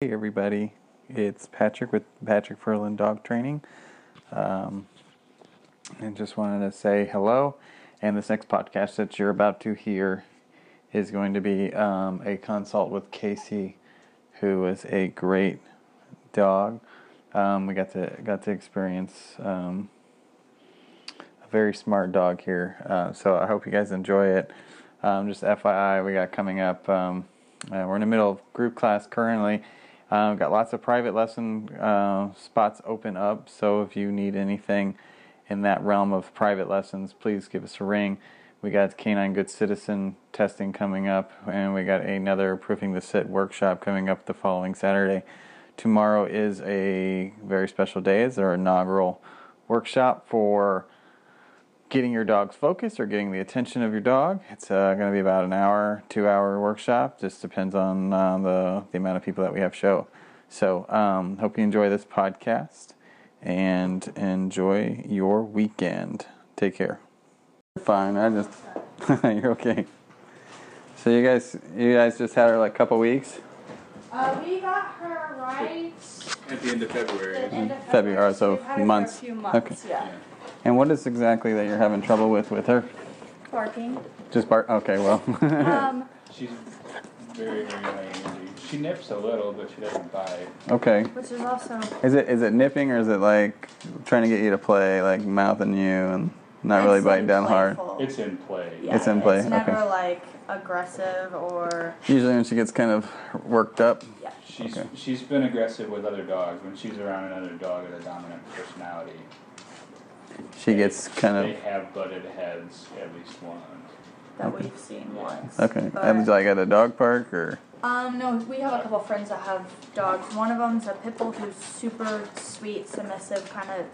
Hey everybody, it's Patrick with Patrick Furlan Dog Training. Um, and just wanted to say hello. And this next podcast that you're about to hear is going to be um, a consult with Casey, who is a great dog. Um, we got to got to experience um, a very smart dog here. Uh, so I hope you guys enjoy it. Um, just FYI, we got coming up. Um, uh, we're in the middle of group class currently uh, got lots of private lesson uh, spots open up, so if you need anything in that realm of private lessons, please give us a ring. We got Canine Good Citizen testing coming up, and we got another Proofing the Sit workshop coming up the following Saturday. Tomorrow is a very special day. It's our inaugural workshop for getting your dog's focus or getting the attention of your dog. It's uh, going to be about an hour, two hour workshop. Just depends on uh, the, the amount of people that we have show. So, um, hope you enjoy this podcast and enjoy your weekend. Take care. Fine. I just, you're okay. So you guys, you guys just had her like a couple weeks. Uh, we got her right At the end of February. the end of February, so we've had her months. A few months. Okay. Yeah. And what is exactly that you're having trouble with with her? Barking. Just bark. Okay, well. Um, She's very, very high energy. She nips a little, but she doesn't bite. okay. which is also Is it is it nipping or is it like trying to get you to play, like mouthing you and not really biting down hard? It's in play. yeah, it's in play, It's never okay. like aggressive or Usually when she gets kind of worked up. yeah. She's Okay. she's been aggressive with other dogs. When she's around another dog with a dominant personality, She gets kind of. they have butted heads at least once. That we've seen once. okay. But- And like at a dog park or Um, no, we have a couple friends that have dogs. One of them's a pit bull who's super sweet, submissive kind of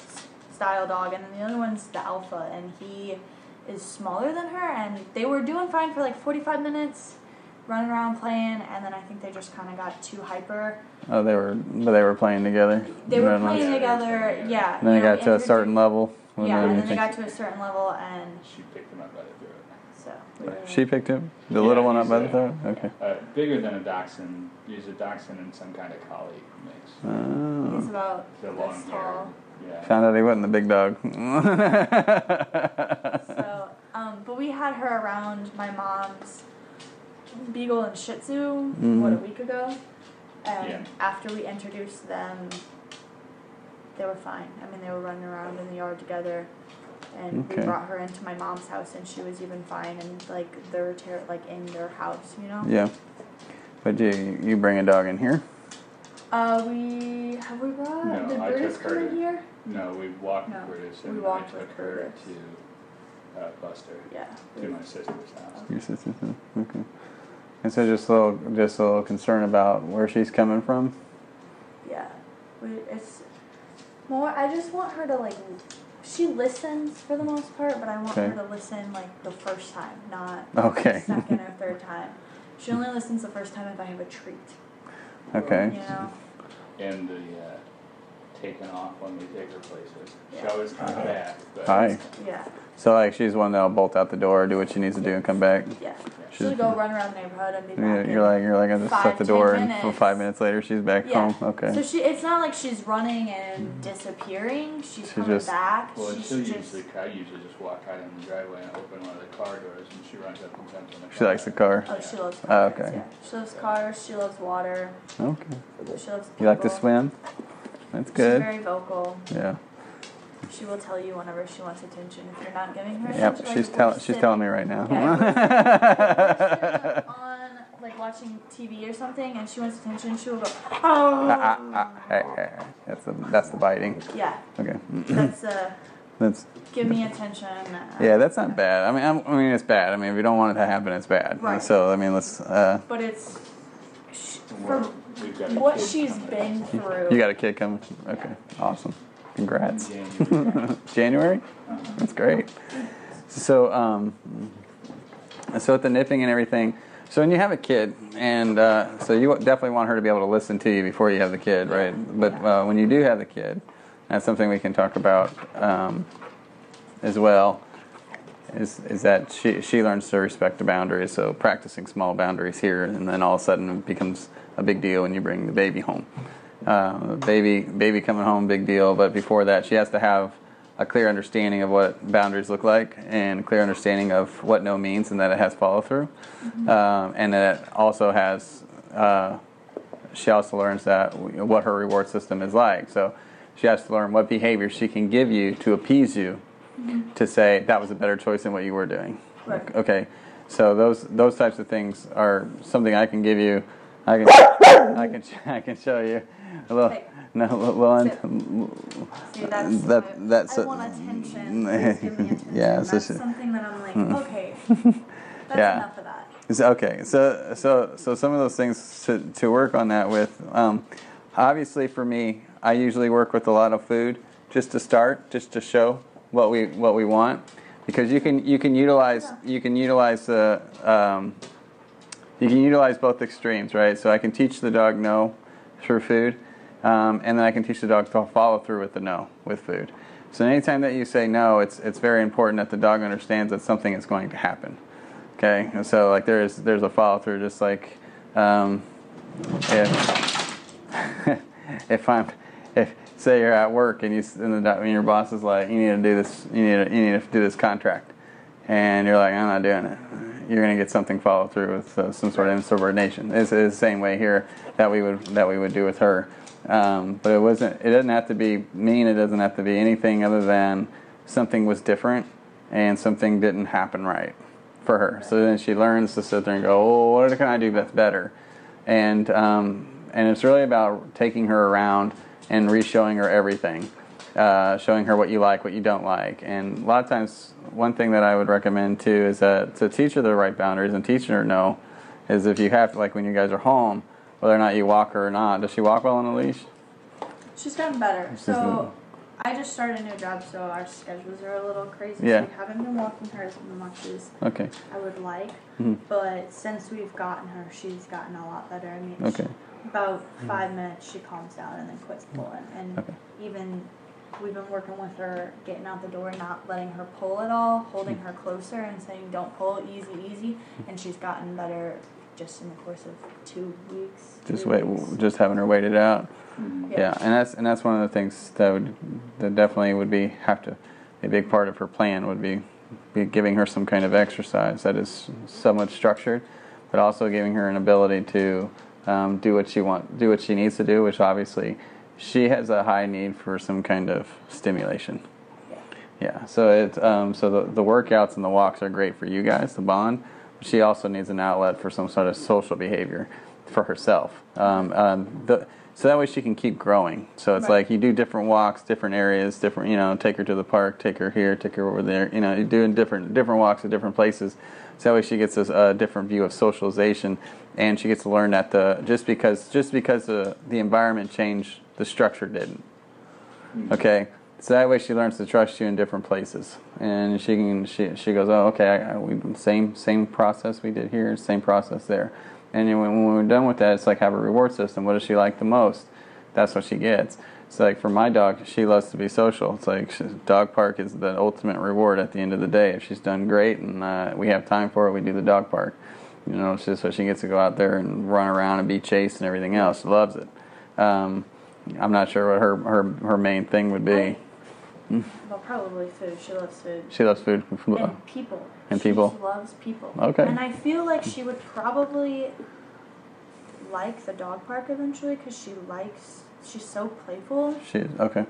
style dog, and then the other one's the alpha, and he is smaller than her. And they were doing fine for like 45 minutes, running around playing, and then I think they just kind of got too hyper. oh they were they were playing together. They were Run like- playing Yeah, together, yeah. yeah. And then you it know, got to a introduce- certain level. When Yeah, and then they got to a certain level, and She picked him up by the throat. so. we She picked him, the Yeah, little one up he's by the throat. Okay. Uh, bigger than a dachshund. He's a dachshund and some kind of collie mix. He's Oh. about The long this tall. Yeah. Found out he wasn't the big dog. So, um, but we had her around my mom's Beagle and Shih Tzu, what, a week ago? And Yeah. after we introduced them, they were fine. I mean, they were running around in the yard together. And Okay. we brought her into my mom's house, and she was even fine. And like they're ter- like in their house, you know. yeah. But you you bring a dog in here? Uh, we have we brought No, did I Brutus took her come in to- here? No, we walked No, Curtis we and walked I with took her Curtis. to uh, Buster Yeah. to my sister's house. Your sister. Okay. And so just a little, just a little concern about where she's coming from. Yeah, we, it's more. I just want her to like. She listens for the most part, but I want Okay. her to listen like the first time, not Okay. the second or third time. She only listens the first time if I have a treat. Okay. You know. And the uh, taking off when we take her places. She always comes back. But Hi. Yeah. So like she's one that'll bolt out the door, do what she needs to do, and come back. Yeah. She's- She'll go run around the neighborhood and be back. Yeah, back. you're like you're like I just five, shut the 10 door, and minutes. five minutes later she's back Yeah. home. Okay. So she, it's not like she's running and disappearing. She's She coming just- back. Well, she's she'll just usually, I usually just walk out in the driveway and open one of the car doors and she runs up and jumps in the car. she likes the car. oh, she loves Oh, cars. okay. Yeah. She loves cars. She loves water. Okay. She loves. You like to swim? That's She's good. very vocal. Yeah. She will tell you whenever she wants attention. If you're not giving her Yep. attention, She's telling she's sitting- telling me right now. Okay, on like watching TV or something, and she wants attention, she will go. Oh. Ah, ah, ah, hey, hey, hey. That's the that's the biting. Yeah, Okay. that's uh, That's give me attention. uh, yeah. That's not bad. I mean I'm, I mean it's bad. I mean if you don't want it to happen, it's bad. Right. So I mean let's. Uh, But it's for We've got a what kid she's coming been through. you got a kid coming. Okay. Awesome. Congrats. in January. January. That's great. So um, so with the nipping and everything. So when you have a kid, and uh, so you definitely want her to be able to listen to you before you have the kid, right? But uh, when you do have the kid, that's something we can talk about um, as well. Is is that she she learns to respect the boundaries. So practicing small boundaries here, and then all of a sudden it becomes a big deal when you bring the baby home. Uh, baby baby coming home, big deal. But before that, she has to have a clear understanding of what boundaries look like and a clear understanding of what no means and that it has follow through. Um, and that it also has, uh, she also learns that what her reward system is like. So she has to learn what behavior she can give you to appease you to say that was a better choice than what you were doing. Right. Okay. So those those types of things are something I can give you. I can I can I can show you a little. Hey. No, well. See, that's that my- that's I a- want attention. Attention. Yeah, so that's she- something that I'm like, okay, that's Yeah. enough of that. So, okay, so so so some of those things to, to work on that with. Um, obviously, for me, I usually work with a lot of food just to start, just to show what we what we want, because you can you can utilize you can utilize the um, you can utilize both extremes, right? So I can teach the dog no through food, um, and then I can teach the dog to follow through with the no with food. So anytime that you say no, it's it's very important that the dog understands that something is going to happen. Okay, and so like there's there's a follow through, just like um, if if I'm if say you're at work and you and, the, and your boss is like you need to do this you need to, you need to do this contract, and you're like I'm not doing it. You're gonna get something followed through with uh, some sort of insubordination. It's, it's the same way here that we would that we would do with her. Um, but it wasn't. It doesn't have to be mean. It doesn't have to be anything other than something was different and something didn't happen right for her. So then she learns to sit there and go, "Oh, what can I do that's better?" And um, and it's really about taking her around and re-showing her everything, uh, showing her what you like, what you don't like. And a lot of times, one thing that I would recommend too is that to teach her the right boundaries and teaching her no is if you have to, like when you guys are home, whether or not you walk her or not. Does she walk well on a leash? She's gotten better. She's So I just started a new job, so our schedules are a little crazy. Yeah. So we haven't been walking her as much as Okay. I would like. Mhm. But since we've gotten her, she's gotten a lot better. I mean, she- Okay. About mm-hmm. five minutes she calms down and then quits mm-hmm. pulling. And Okay. even we've been working with her, getting out the door, not letting her pull at all, holding hmm. her closer and saying, "Don't pull, easy, easy." Hmm. And she's gotten better just in the course of two weeks. Just three wait. weeks. Just having her wait it out. Yeah. Yeah, and that's and that's one of the things that would that definitely would be have to a big part of her plan would be be giving her some kind of exercise that is somewhat structured, but also giving her an ability to um, do what she want do what she needs to do, which obviously she has a high need for some kind of stimulation. Yeah, so it um, so the the workouts and the walks are great for you guys, the bond. But she also needs an outlet for some sort of social behavior for herself. Um, um, the, so that way she can keep growing. So it's Right. like you do different walks, different areas, different you know, take her to the park, take her here, take her over there. You know, you're doing different different walks at different places. So that way she gets a, a uh, different view of socialization, and she gets to learn that the just because just because the the environment changed, the structure didn't. Hmm. Okay, so that way she learns to trust you in different places, and she can she she goes, oh okay, I, I, we same same process we did here, same process there, and when, we're done with that, it's like have a reward system. What does she like the most? That's what she gets. It's like for my dog, she loves to be social. It's like she, dog park is the ultimate reward at the end of the day. If she's done great and uh, we have time for it, we do the dog park. You know, just so she gets to go out there and run around and be chased and everything else. She loves it. Um, I'm not sure what her, her, her main thing would be. Well, probably food. She loves food. She loves food. And people. And she people. loves people. Okay. And I feel like she would probably like the dog park eventually because she likes. She's so playful. She is okay.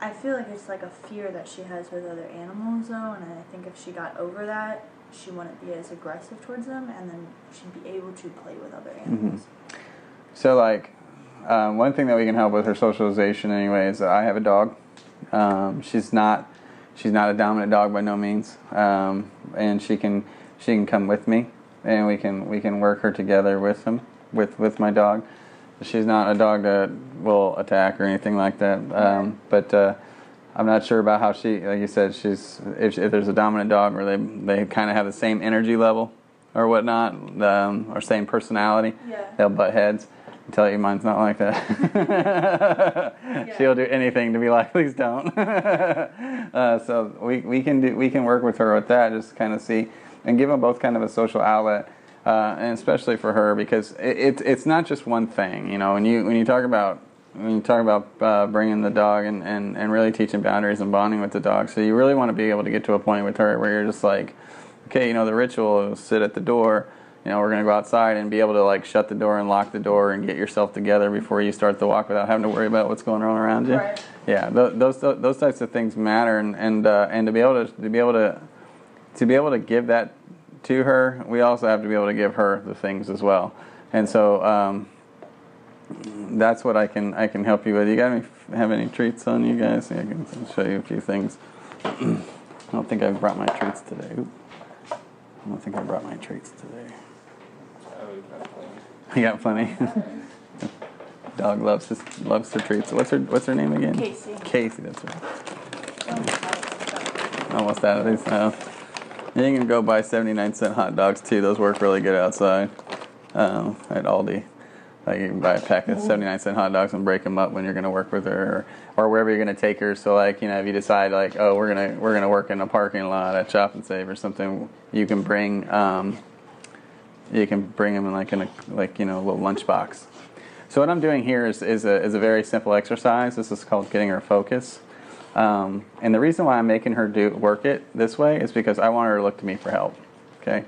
I feel like it's like a fear that she has with other animals, though, and I think if she got over that, she wouldn't be as aggressive towards them, and then she'd be able to play with other Mm-hmm. animals. So like, um, one thing that we can help with her socialization anyway is that I have a dog. Um, she's not she's not a dominant dog by no means, um, and she can she can come with me, and we can we can work her together with him with with my dog. She's not a dog that will attack or anything like that, um, but. Uh, I'm not sure about how she, like you said, she's if, if there's a dominant dog or they they kind of have the same energy level or whatnot, um, or same personality, Yeah. they'll butt heads. Tell you mine's not like that. She'll do anything to be like, please don't. uh, so we, we can do we can work with her with that, just kind of see and give them both kind of a social outlet, uh, and especially for her because it, it, it's not just one thing. You know, when you when you talk about when you talk about uh, bringing the dog and, and, and really teaching boundaries and bonding with the dog, so you really want to be able to get to a point with her where you're just like, okay, you know, the ritual is sit at the door you know, we're going to go outside and be able to like shut the door and lock the door and get yourself together before you start the walk without having to worry about what's going on around you. Right. Yeah, th- those those types of things matter, and and uh, and to be able to to be able to to be able to give that to her, we also have to be able to give her the things as well. And so um, that's what I can I can help you with. You got any have any treats on you guys? Yeah, I can show you a few things. I don't think I brought my treats today. Oop. I don't think I brought my treats today. Got plenty. You got plenty. Dog loves his, loves her treats. What's her What's her name again? Casey. Casey. That's right. Almost out of these now. And you can go buy 79 cent hot dogs too. Those work really good outside um, at Aldi. Like you can buy a pack of 79 cent hot dogs and break them up when you're going to work with her, or, or wherever you're going to take her. So like you know, if you decide like, oh, we're gonna we're gonna work in a parking lot at Shop and Save or something, you can bring um, you can bring them in like in a like you know a little lunch box. So what I'm doing here is is a is a very simple exercise. This is called getting her focus. Um, and the reason why I'm making her do work it this way is because I want her to look to me for help. Okay,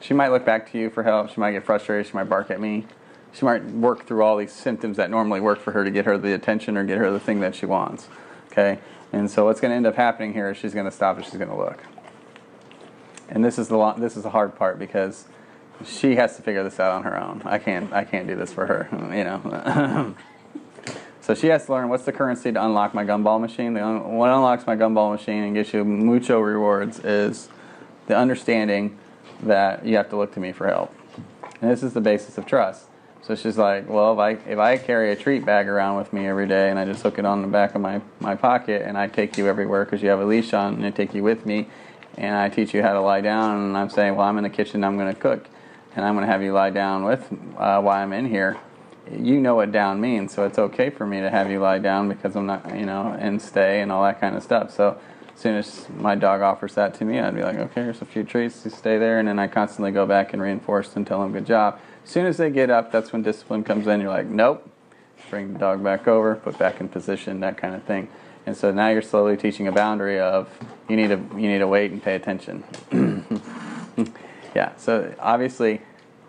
she might look back to you for help. She might get frustrated. She might bark at me. She might work through all these symptoms that normally work for her to get her the attention or get her the thing that she wants. Okay, and so what's going to end up happening here is she's going to stop and she's going to look. And this is the this is the hard part because she has to figure this out on her own. I can't I can't do this for her. You know. So she has to learn what's the currency to unlock my gumball machine. The un- what unlocks my gumball machine and gets you mucho rewards is the understanding that you have to look to me for help. And this is the basis of trust. So she's like, well, if I if I carry a treat bag around with me every day and I just hook it on the back of my, my pocket and I take you everywhere because you have a leash on and I take you with me and I teach you how to lie down and I'm saying, well, I'm in the kitchen, I'm going to cook and I'm going to have you lie down with uh, while I'm in here you know what down means, so it's okay for me to have you lie down because I'm not, you know, and stay and all that kind of stuff. So as soon as my dog offers that to me, I'd be like, okay, here's a few treats, you stay there, and then I constantly go back and reinforce and tell them good job. As soon as they get up, that's when discipline comes in. You're like, nope, bring the dog back over, put back in position, that kind of thing. And so now you're slowly teaching a boundary of you need to you need to wait and pay attention. yeah. So obviously,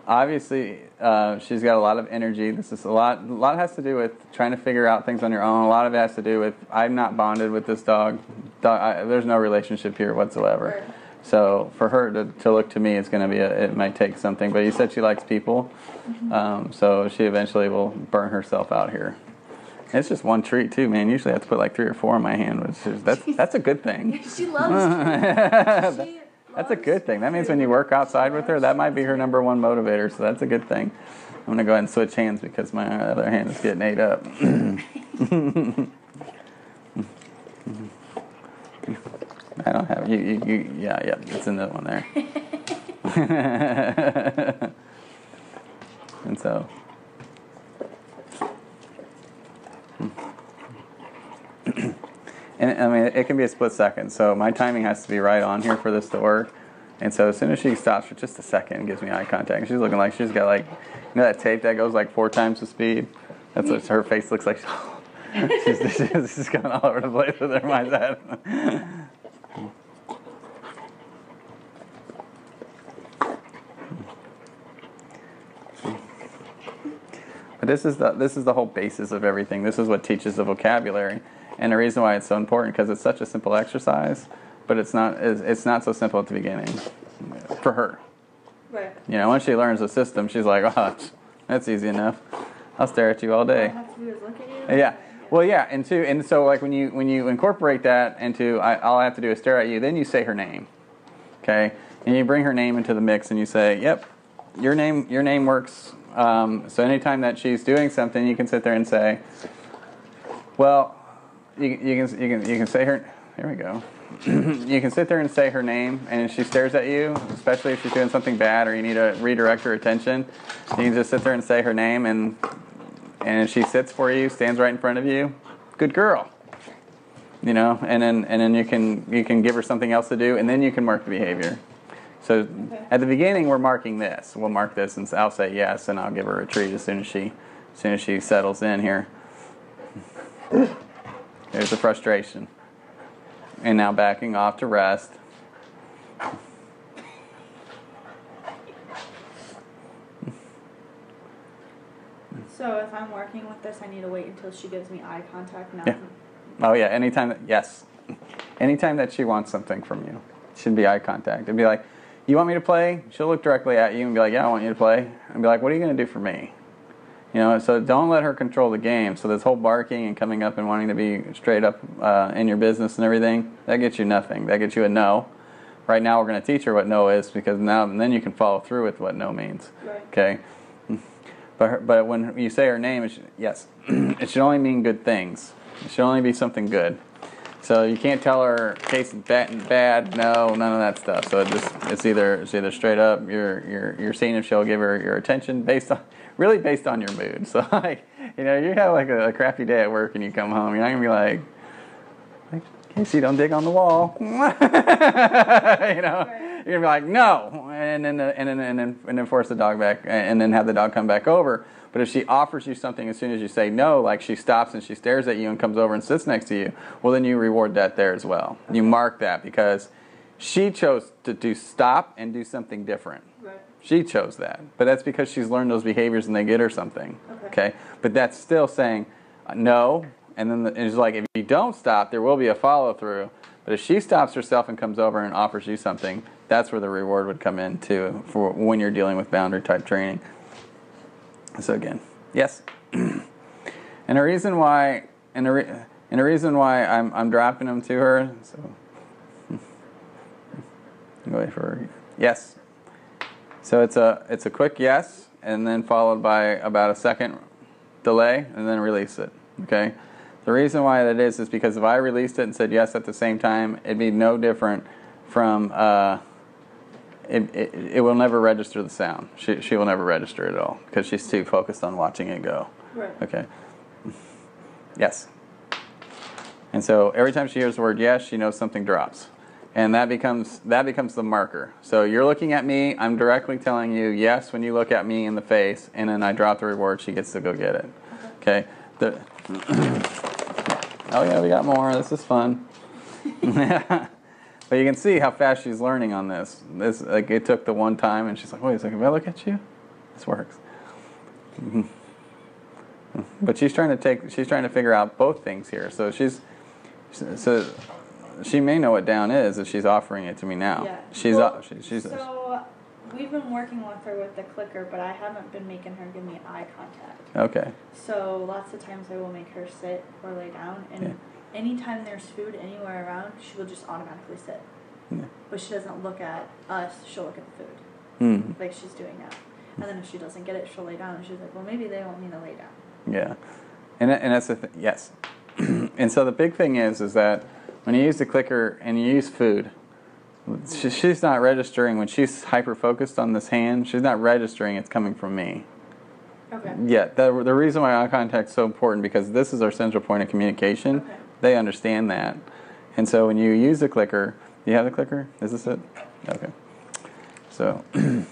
obviously uh, she's got a lot of energy. This is a lot. A lot has to do with trying to figure out things on your own. A lot of it has to do with I'm not bonded with this dog. dog I, there's no relationship here whatsoever. Right. So for her to, to look to me, it's going to be a, it might take something. But you said she likes people, um, so she eventually will burn herself out here. And it's just one treat too, man. Usually I have to put like three or four in my hand, which is that's that's a good thing. she loves. she That's a good thing. That means when you work outside with her, that might be her number one motivator. So that's a good thing. I'm gonna go ahead and switch hands because my other hand is getting ate up. I don't have you, you, you. Yeah, yeah, it's in one there. and so. And I mean, it can be a split second. So my timing has to be right on here for this to work. And so as soon as she stops for just a second gives me eye contact, she's looking like she's got like, you know that tape that goes like four times the speed? That's what her face looks like. she's, she's, she's going all over the place with her mind's. But this is the this is the whole basis of everything. This is what teaches the vocabulary, and the reason why it's so important because it's such a simple exercise, but it's not it's, it's not so simple at the beginning for her. Right. You know, once she learns the system, she's like, oh, that's easy enough. I'll stare at you all day. have to do is look at you. Yeah. Well, yeah, and two, and so like when you when you incorporate that into, I, all I have to do is stare at you. Then you say her name, okay, and you bring her name into the mix, and you say, "Yep, your name your name works." Um, so anytime that she's doing something, you can sit there and say, "Well, you, you can you can you can say her." There we go. you can sit there and say her name, and if she stares at you, especially if she's doing something bad or you need to redirect her attention, you can just sit there and say her name, and and she sits for you, stands right in front of you, good girl. You know, and then and then you can you can give her something else to do, and then you can mark the behavior. So at the beginning, we're marking this. We'll mark this, and I'll say yes, and I'll give her a treat as soon as she as soon as she settles in here. There's the frustration, and now backing off to rest. So if I'm working with this, I need to wait until she gives me eye contact. Now. Yeah. Oh yeah, anytime that yes, anytime that she wants something from you, should be eye contact. And be like, "You want me to play?" She'll look directly at you and be like, "Yeah, I want you to play." And be like, "What are you going to do for me?" You know. So don't let her control the game. So this whole barking and coming up and wanting to be straight up uh, in your business and everything that gets you nothing. That gets you a no. Right now, we're going to teach her what no is because now and then you can follow through with what no means. Right. Okay. But her, but when you say her name, it should, yes, it should only mean good things. It should only be something good. So you can't tell her case bad, bad, no, none of that stuff. So it just it's either it's either straight up you're you're you're seeing if she'll give her your attention based on really based on your mood. So like you know you have like a, a crappy day at work and you come home, you're not gonna be like. like, Casey, don't dig on the wall. you know, you're gonna be like, no, and then and then and then and then force the dog back, and then have the dog come back over. But if she offers you something as soon as you say no, like she stops and she stares at you and comes over and sits next to you, well then you reward that there as well. You mark that because she chose to do stop and do something different. She chose that, but that's because she's learned those behaviors and they get her something. Okay. But that's still saying uh, no, and then the, it's like if you don't stop, there will be a follow through. But if she stops herself and comes over and offers you something, that's where the reward would come in too for when you're dealing with boundary type training. So again, yes, and the reason why, and the, re, and the reason why I'm I'm dropping them to her. So wait for yes. So it's a it's a quick yes, and then followed by about a second delay, and then release it. Okay. The reason why that is is because if I released it and said yes at the same time, it'd be no different from. Uh, it, it, it will never register the sound. She, she will never register it at all because she's too focused on watching it go. Right. Okay. Yes. And so every time she hears the word yes, she knows something drops. And that becomes that becomes the marker. So you're looking at me, I'm directly telling you yes when you look at me in the face, and then I drop the reward, she gets to go get it. Okay. The, oh yeah, we got more. This is fun. but you can see how fast she's learning on this. This like it took the one time, and she's like, "Wait a second, if I look at you, this works." But she's trying to take. She's trying to figure out both things here. So she's so she may know what down is if she's offering it to me now. Yeah. She's Well, uh, she, she's So we've been working with her with the clicker, but I haven't been making her give me eye contact. okay. So lots of times I will make her sit or lay down, and Yeah. anytime there's food anywhere around, she will just automatically sit. Yeah. But she doesn't look at us; she'll look at the food, Hmm. like she's doing now. And then if she doesn't get it, she'll lay down, and she's like, "Well, maybe they want me to lay down." Yeah, and and that's the thing. Yes, and so the big thing is is that when you use the clicker and you use food, she, she's not registering when she's hyper focused on this hand. She's not registering it's coming from me. Okay. Yeah, the the reason why eye contact is so important because this is our central point of communication. Okay. They understand that, and so when you use the clicker, you have the clicker. Is this it? Okay. So.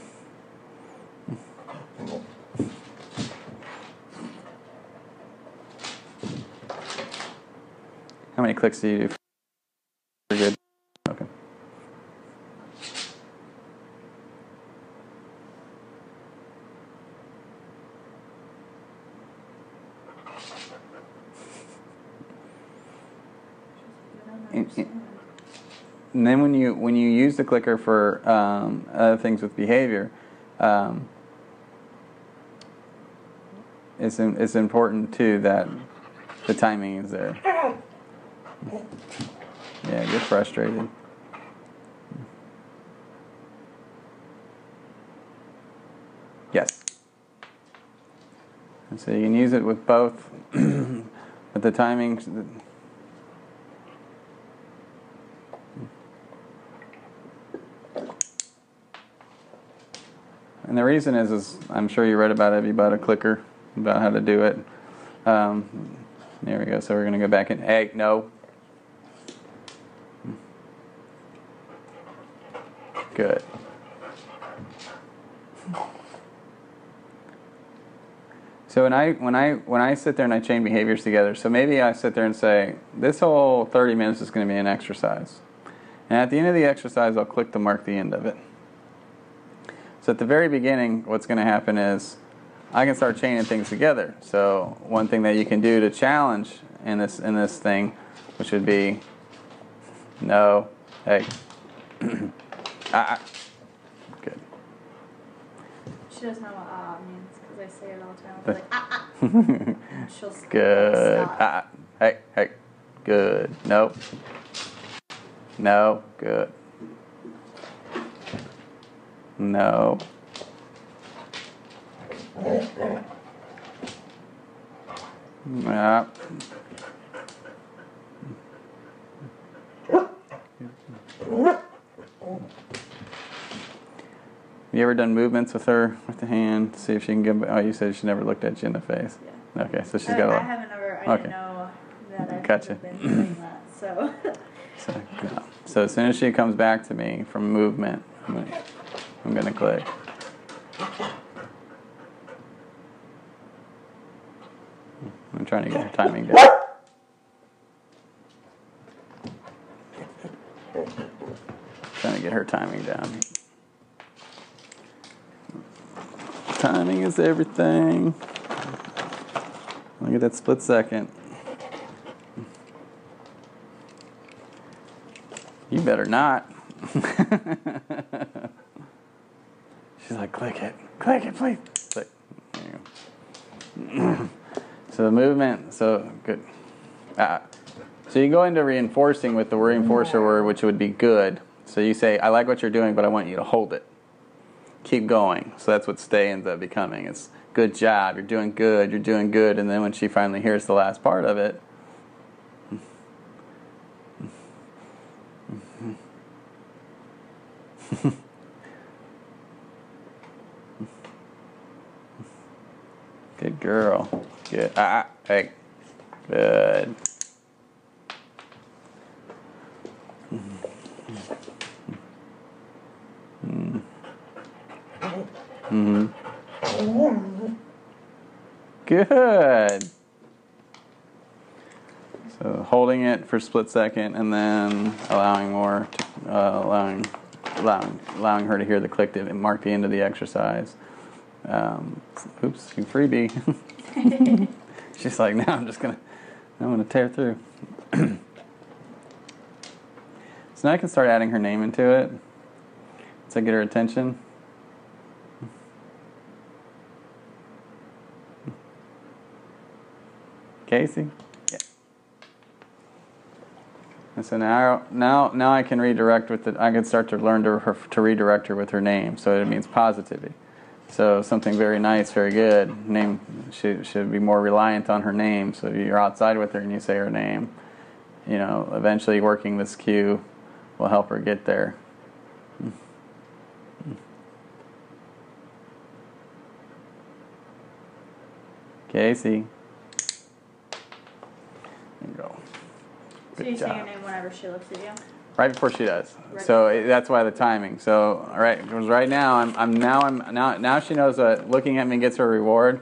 How many clicks do you do? Pretty good. Okay. In- in- And then when you when you use the clicker for um, other things with behavior, um, it's in, it's important too that the timing is there. Yeah, get frustrated. Yes. And so you can use it with both, but the timing. And the reason is, is I'm sure you read about it, You bought a clicker, about how to do it. Um, there we go. So we're going to go back in. Hey, no. Good. So when I when I when I sit there and I chain behaviors together, so maybe I sit there and say this whole 30 minutes is going to be an exercise, and at the end of the exercise, I'll click to mark the end of it. So at the very beginning, what's going to happen is I can start chaining things together. So one thing that you can do to challenge in this in this thing, which would be no, hey, ah, good. She doesn't know what ah means I say it all the time. The- I'm like ah ah. And She'll s- Good. stop. Ah, hey, hey. Good. No. No. Good. No. Yeah. You ever done movements with her with the hand? See if she can give. Oh, you said she never looked at you in the face. Yeah. Okay, so she's I, got a lot. I haven't ever. I Okay. know that I Gotcha. have been doing that. So So, no. so as soon as she comes back to me from movement, I'm gonna, I'm gonna click. I'm trying to get her timing down. Trying to get her timing down. Timing is everything. Look at that split second. You better not. She's like, click it, click it, please. Click. There you go. so the movement, so good. Ah. So you go into reinforcing with the reinforcer word, which would be good. So you say, I like what you're doing, but I want you to hold it. Keep going. So that's what stay ends up becoming. It's good job, you're doing good, you're doing good. And then when she finally hears the last part of it, Good girl. Good. Ah, hey. Good. Mm-hmm. Good. So holding it for a split second and then allowing more, to, uh, allowing, allowing, allowing her to hear the click to mark the end of the exercise. Um, oops, you freebie. She's like, now I'm just gonna, I'm gonna tear through. so now I can start adding her name into it. I get her attention. Casey. Yeah. And so now, now, now I can redirect with it. I can start to learn to her, to redirect her with her name. So it means positivity. So something very nice, very good. Name should should be more reliant on her name. So you're outside with her and you say her name, you know, eventually working this cue will help her get there. Casey. You go. so you say your name whenever she looks at you. Right before she does. Right. So it- that's why the timing. So all right, because right now I'm, I'm now I'm now now she knows that looking at me gets her reward,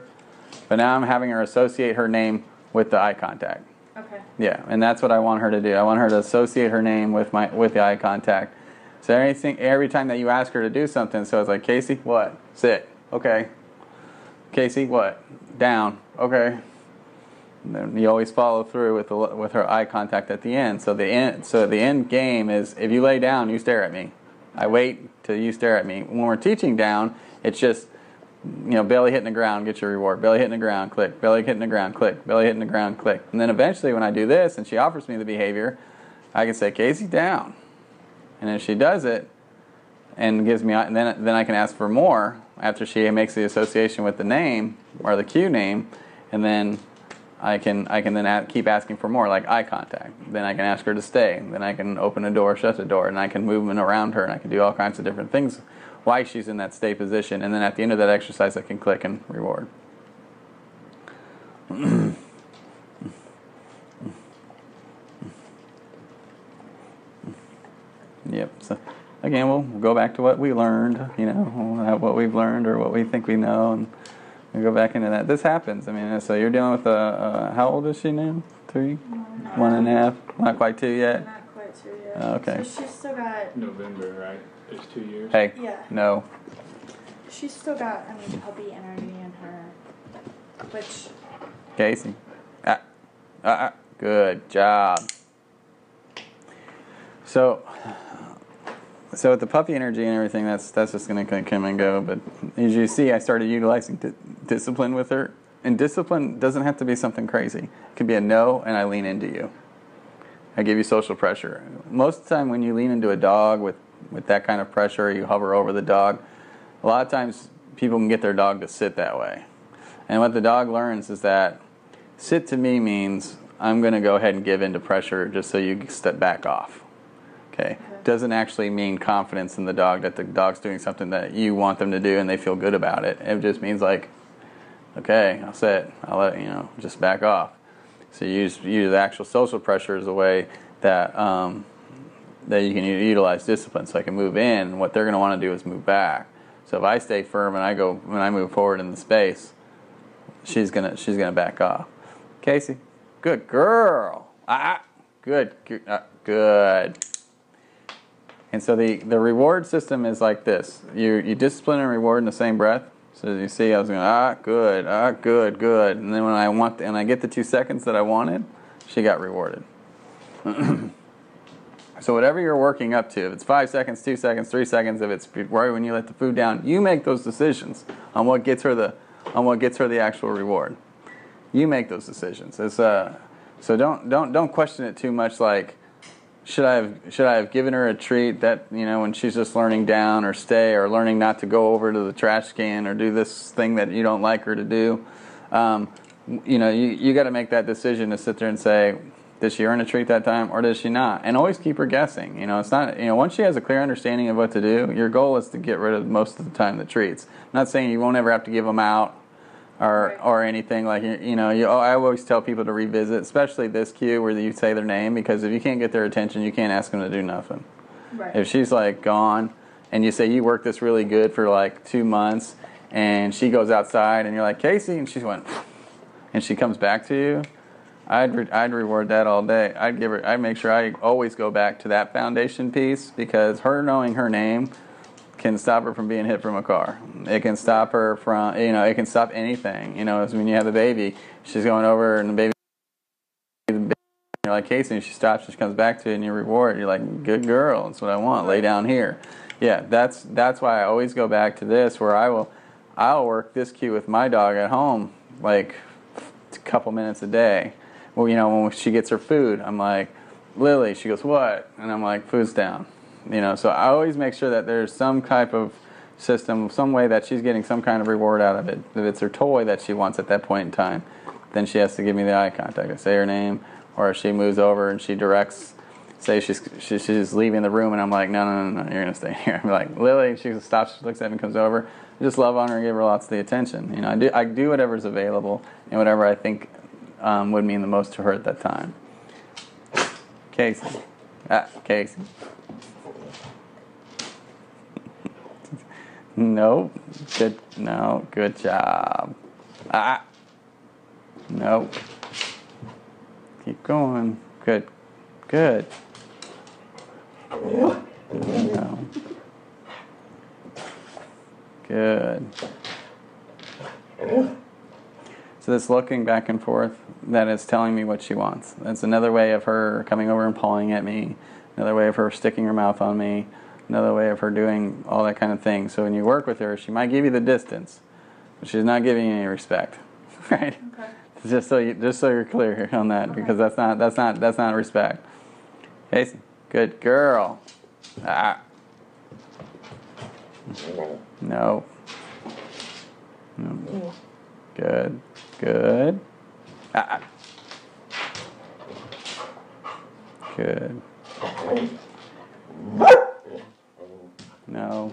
but now I'm having her associate her name with the eye contact. Okay. Yeah, and that's what I want her to do. I want her to associate her name with my with the eye contact. So anything every time that you ask her to do something, so it's like Casey, what? Sit. Okay. Casey, what? Down. Okay. And you always follow through with the with her eye contact at the end. So the end so the end game is if you lay down, you stare at me. I wait till you stare at me. When we're teaching down, it's just you know, belly hitting the ground, get your reward. Belly hitting the ground, click. Belly hitting the ground, click. Belly hitting the ground, click. And then eventually, when I do this and she offers me the behavior, I can say, Casey, down. And if she does it and gives me, and then, then I can ask for more after she makes the association with the name or the cue name, and then I can I can then a- keep asking for more, like eye contact. Then I can ask her to stay. Then I can open a door, shut a door, and I can move around her, and I can do all kinds of different things while she's in that stay position. And then at the end of that exercise, I can click and reward. yep. So again, we'll go back to what we learned. You know, what we've learned or what we think we know, and we go back into that. This happens. I mean, so you're dealing with a. Uh, how old is she now? Three, one and a half. Not quite two yet. Not quite two yet. Oh, okay. So she's still got. November, right? It's two years. Hey. Yeah. No. She's still got. I mean, puppy energy in her, which. Casey. Ah. Ah. ah. Good job. So. So with the puppy energy and everything, that's that's just going to come and go. But as you see, I started utilizing di- discipline with her, and discipline doesn't have to be something crazy. It can be a no, and I lean into you. I give you social pressure. Most of the time, when you lean into a dog with with that kind of pressure, you hover over the dog. A lot of times, people can get their dog to sit that way, and what the dog learns is that sit to me means I'm going to go ahead and give into pressure just so you step back off. Okay. Doesn't actually mean confidence in the dog that the dog's doing something that you want them to do and they feel good about it. It just means like, okay, I'll sit. I'll let you know, just back off. So you use use the actual social pressure as a way that um, that you can utilize discipline. So I can move in. What they're going to want to do is move back. So if I stay firm and I go when I move forward in the space, she's gonna she's gonna back off. Casey, good girl. Ah, good, ah, good. And so the, the reward system is like this. You, you discipline and reward in the same breath. So as you see, I was going, ah, good, ah, good, good. And then when I want, and I get the two seconds that I wanted, she got rewarded. so whatever you're working up to, if it's five seconds, two seconds, three seconds, if it's right when you let the food down, you make those decisions on what gets her the, on what gets her the actual reward. You make those decisions. It's, uh, so don't, don't, don't question it too much like, should I have should I have given her a treat that you know when she's just learning down or stay or learning not to go over to the trash can or do this thing that you don't like her to do? Um, you know, you, you got to make that decision to sit there and say, did she earn a treat that time or does she not? And always keep her guessing. You know, it's not you know once she has a clear understanding of what to do, your goal is to get rid of most of the time the treats. I'm not saying you won't ever have to give them out or Right. or anything like you know you oh, I always tell people to revisit, especially this cue where you say their name because if you can't get their attention, you can't ask them to do nothing. Right. If she's like gone, and you say you worked this really good for like two months, and she goes outside, and you're like Casey, and she went, and she comes back to you, I'd re- I'd reward that all day. I'd give her. I'd make sure I always go back to that foundation piece because her knowing her name can stop her from being hit from a car. It can stop her from, you know, it can stop anything. You know, it's when you have the baby, she's going over and the baby, the baby you're like Casey, and she stops, she comes back to you, and you reward. You're like, good girl, that's what I want. Lay down here. Yeah, that's that's why I always go back to this, where I will, I'll work this cue with my dog at home, like a couple minutes a day. Well, you know, when she gets her food, I'm like, Lily. She goes, what? And I'm like, food's down. You know, so I always make sure that there's some type of system, some way that she's getting some kind of reward out of it. If it's her toy that she wants at that point in time, then she has to give me the eye contact. I say her name, or if she moves over and she directs, say she's she, she's leaving the room, and I'm like, no, no, no, no, you're gonna stay here. I'm like, Lily. She stops, she looks at me, and comes over. I just love on her and give her lots of the attention. You know, I do I do whatever's available and whatever I think um, would mean the most to her at that time. Casey, ah, Casey. Nope. Good. No. Good job. Ah. Nope. Keep going. Good. Good. No. Good. So this looking back and forth, that is telling me what she wants. That's another way of her coming over and pawing at me. Another way of her sticking her mouth on me. Another way of her doing all that kind of thing. So when you work with her, she might give you the distance, but she's not giving you any respect, right? Okay. Just so you, just so you're clear on that, because that's not that's not that's not respect. Casey, good girl. Ah. No. No. Good. Good. Ah. Good. No.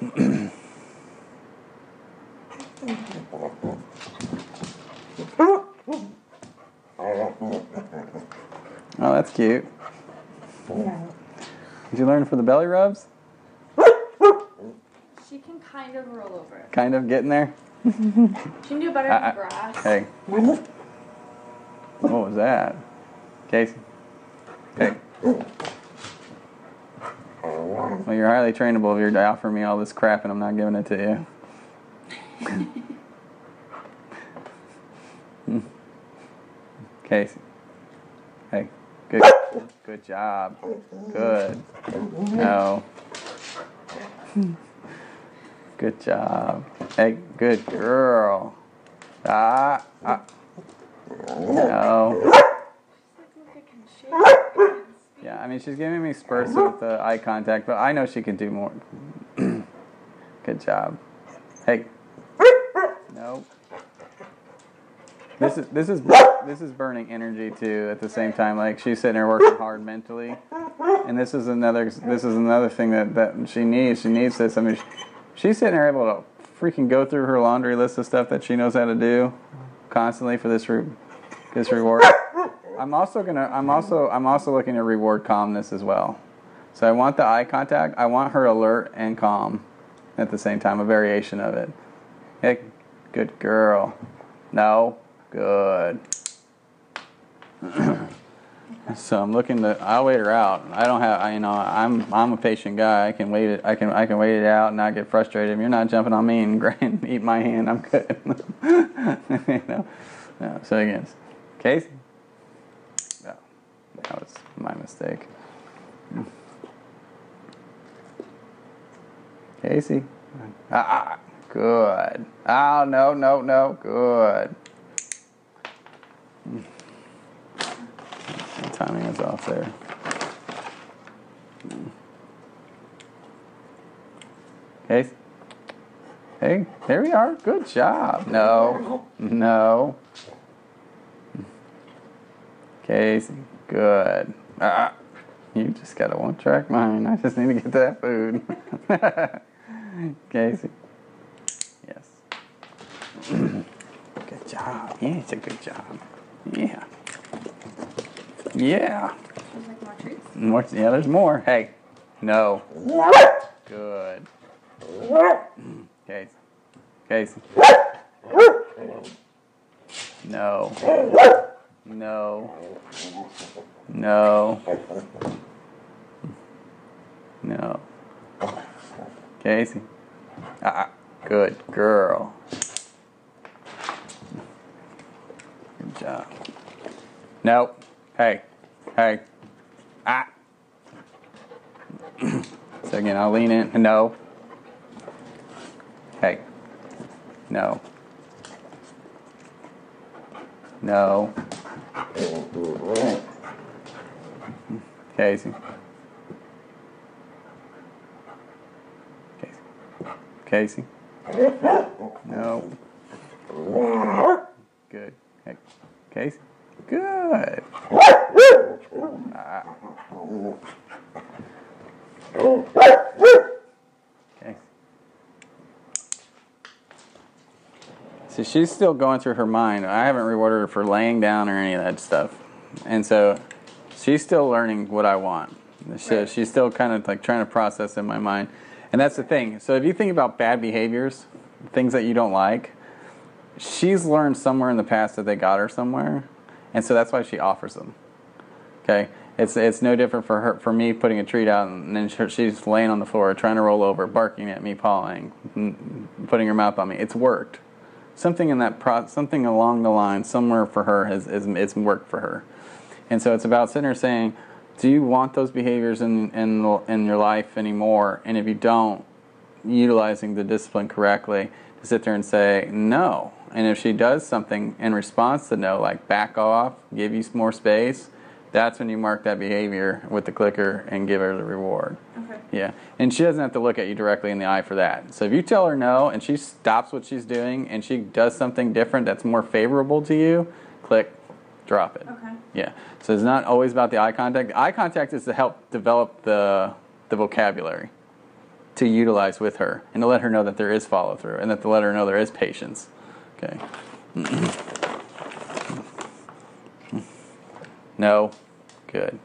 Oh, that's cute. Did you learn for the belly rubs? She can kind of roll over. Kind of getting there? She can do better I- in grass. Hey. What was that? Casey? Hey. Well, you're highly trainable if you're offering me all this crap and I'm not giving it to you. Casey. Hey. Good. Good job. Good. No. Good job. Hey, good girl. Ah, ah. No. Like, look, I can shake. I can Yeah, I mean, she's giving me spurts with the eye contact, but I know she can do more. Good job. Hey. No. This is this is this is burning energy too. At the same time, like she's sitting there working hard mentally, and this is another this is another thing that that she needs. She needs this. I mean, she's sitting there able to freaking go through her laundry list of stuff that she knows how to do constantly for this re- this reward. I'm also gonna. I'm also. I'm also looking to reward calmness as well. So I want the eye contact. I want her alert and calm at the same time. A variation of it. Hey, good girl. No, good. so I'm looking to. I'll wait her out. I don't have. I, you know, I'm. I'm a patient guy. I can wait it. I can. I can wait it out and not get frustrated. If you're not jumping on me and, and eat my hand, I'm good. you know. No, so again, Casey. That was my mistake. Casey. Ah, good. Oh, no, no, no, good. The timing is off there. Casey. Hey, there we are. Good job. No, no. Casey, good. Ah, you just got a one track mind. I just need to get that food. Casey. Yes. good job. Yeah, it's a good job. Yeah. Yeah. She's like more treats. More, yeah, there's more. Hey. No. Good. Casey. Casey. No. No. No. No. Casey. Ah, good girl. Good job. Nope. Hey. Hey. Ah. so again, I'll lean in. No. Hey. No. No. Casey. Casey. Casey. No. Good. Hey. Casey. Good. Ah. So she's still going through her mind. I haven't rewarded her for laying down or any of that stuff. And so she's still learning what I want. So Right. she's still kind of like trying to process in my mind. And that's the thing. So if you think about bad behaviors, things that you don't like, she's learned somewhere in the past that they got her somewhere. And so that's why she offers them. Okay, it's it's no different for her for me putting a treat out and then she's laying on the floor trying to roll over, barking at me, pawing, putting her mouth on me. It's worked. Something in that pro, something along the line somewhere for her has is it's worked for her, and so it's about sitting there saying, do you want those behaviors in in in your life anymore? And if you don't, utilizing the discipline correctly to sit there and say no. And if she does something in response to no, like back off, give you some more space, that's when you mark that behavior with the clicker and give her the reward. Okay. Yeah. And she doesn't have to look at you directly in the eye for that. So if you tell her no and she stops what she's doing and she does something different that's more favorable to you, click, drop it. Okay. Yeah. So it's not always about the eye contact. The eye contact is to help develop the the vocabulary to utilize with her and to let her know that there is follow through and that to let her know there is patience. Okay. no. Good.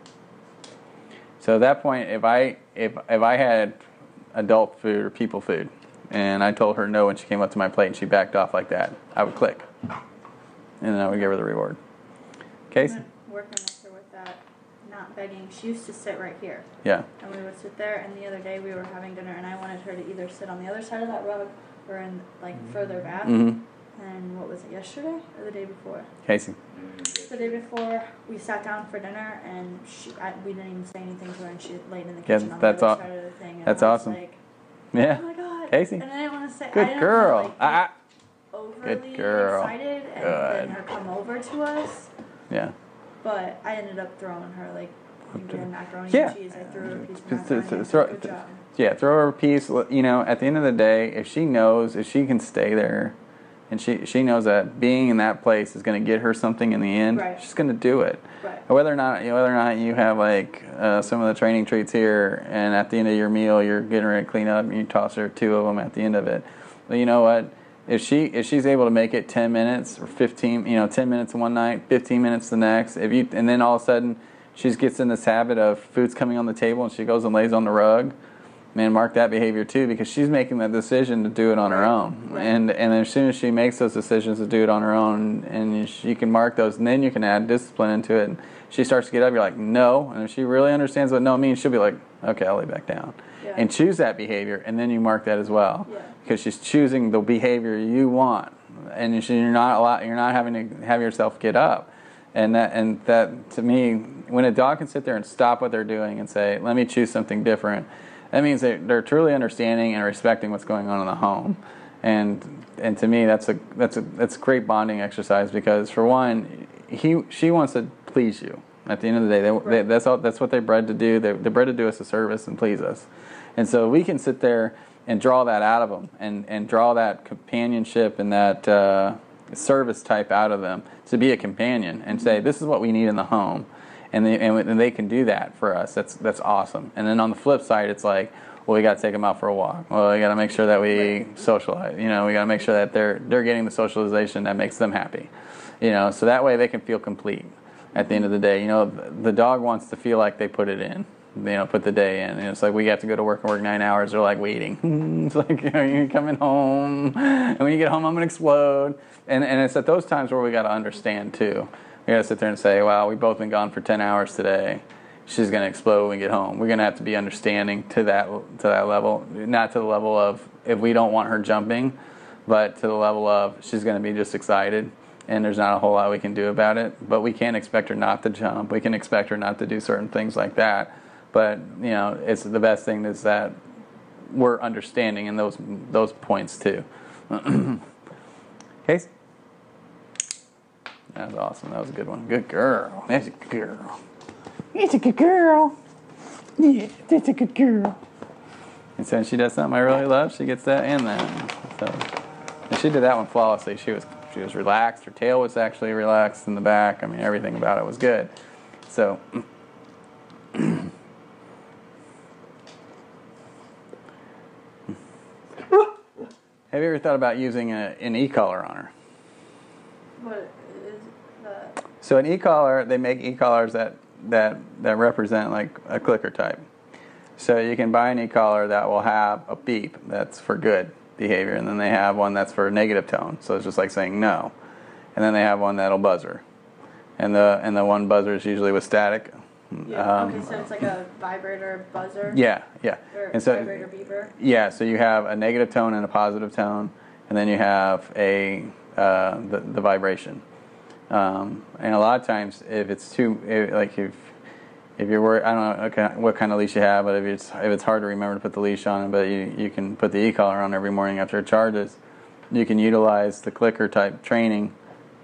So at that point, if I if if I had adult food or people food, and I told her no when she came up to my plate and she backed off like that, I would click, and then I would give her the reward. Casey, Working with her with that, not begging. She used to sit right here, yeah, and we would sit there. And the other day we were having dinner, and I wanted her to either sit on the other side of that rug or in like further back. mm-hmm. And what was it yesterday or the day before? Casey, The day before, we sat down for dinner, and she, I, we didn't even say anything to her, and she laid in the Yeah, kitchen on that's the other side of the thing. And that's I was awesome. Like, yeah, oh my god, Casey. And I didn't want to say. I good didn't girl. Wanna, like, Ah, overly Good girl. excited, and Good. then her come over to us. yeah. But I ended up throwing her like you to- did macaroni Yeah. cheese. I threw her a piece of Just macaroni. throw- Good job. Yeah, throw her a piece. You know, at the end of the day, if she knows, if she can stay there, and she she knows that being in that place is going to get her something in the end, Right. she's going to do it. Right. Whether or not whether or not you have like uh, some of the training treats here, and at the end of your meal you're getting ready to clean up, and you toss her two of them at the end of it. But you know what? If she if she's able to make it ten minutes or fifteen, you know, ten minutes one night, fifteen minutes the next, if you and then all of a sudden she gets in this habit of food's coming on the table and she goes and lays on the rug. Man, mark that behavior too because she's making that decision to do it on her own. And and as soon as she makes those decisions to do it on her own, and she can mark those, and then you can add discipline into it. And she starts to get up, you're like, no. And if she really understands what no means, she'll be like, okay, I'll lay back down. Yeah. And choose that behavior, and then you mark that as well. Yeah. Because she's choosing the behavior you want, and you're not allow, you're not having to have yourself get up. And that and that to me, when a dog can sit there and stop what they're doing and say, let me choose something different, that means they they're truly understanding and respecting what's going on in the home. And and to me, that's a that's a that's a great bonding exercise because for one, he she wants to please you. At the end of the day, they, they, that's all. That's what they're bred to do. They're, they're bred to do us a service and please us. And so we can sit there and draw that out of them, and and draw that companionship and that uh, service type out of them to be a companion, and say this is what we need in the home, and they and, and they can do that for us. That's that's awesome. And then on the flip side, it's like. Well, we got to take them out for a walk. Well, we got to make sure that we socialize. You know, we got to make sure that they're they're getting the socialization that makes them happy. You know, so that way they can feel complete at the end of the day. You know, the, the dog wants to feel like they put it in. You know, put the day in. And it's like we have to go to work and work nine hours. They're like waiting. it's like you know, you're coming home, and when you get home, I'm gonna explode. And and it's at those times where we got to understand too. Got to sit there and say, "Wow, we've both been gone for ten hours today." She's gonna explode when we get home. We're gonna have to be understanding to that to that level, not to the level of if we don't want her jumping, but to the level of she's gonna be just excited and there's not a whole lot we can do about it. But we can't expect her not to jump. We can expect her not to do certain things like that. But you know, it's the best thing is that we're understanding in those those points too. Case. That was awesome. That was a good one. Good girl. That's a good girl. That's a good girl. Yeah, that's a good girl. And so when she does something I really love, she gets that and that. So and she did that one flawlessly. She was she was relaxed. Her tail was actually relaxed in the back. I mean, everything about it was good. So. Have you ever thought about using a, an e-collar on her? What is the? So an e-collar, they make e-collars that, that, that represent like a clicker type. So you can buy an e-collar that will have a beep that's for good behavior, and then they have one that's for negative tone. So it's just like saying no, and then they have one that'll buzzer, and the and the one buzzer is usually with static. Yeah. Um, okay, so it's like a vibrator buzzer. Yeah, yeah. Or And so vibrator beeper. yeah, so you have a negative tone and a positive tone, and then you have a uh, the, the vibration. Um, and a lot of times, if it's too if, like if if you're worried, I don't know what kind of leash you have, but if it's if it's hard to remember to put the leash on, but you you can put the e-collar on every morning after it charges, you can utilize the clicker type training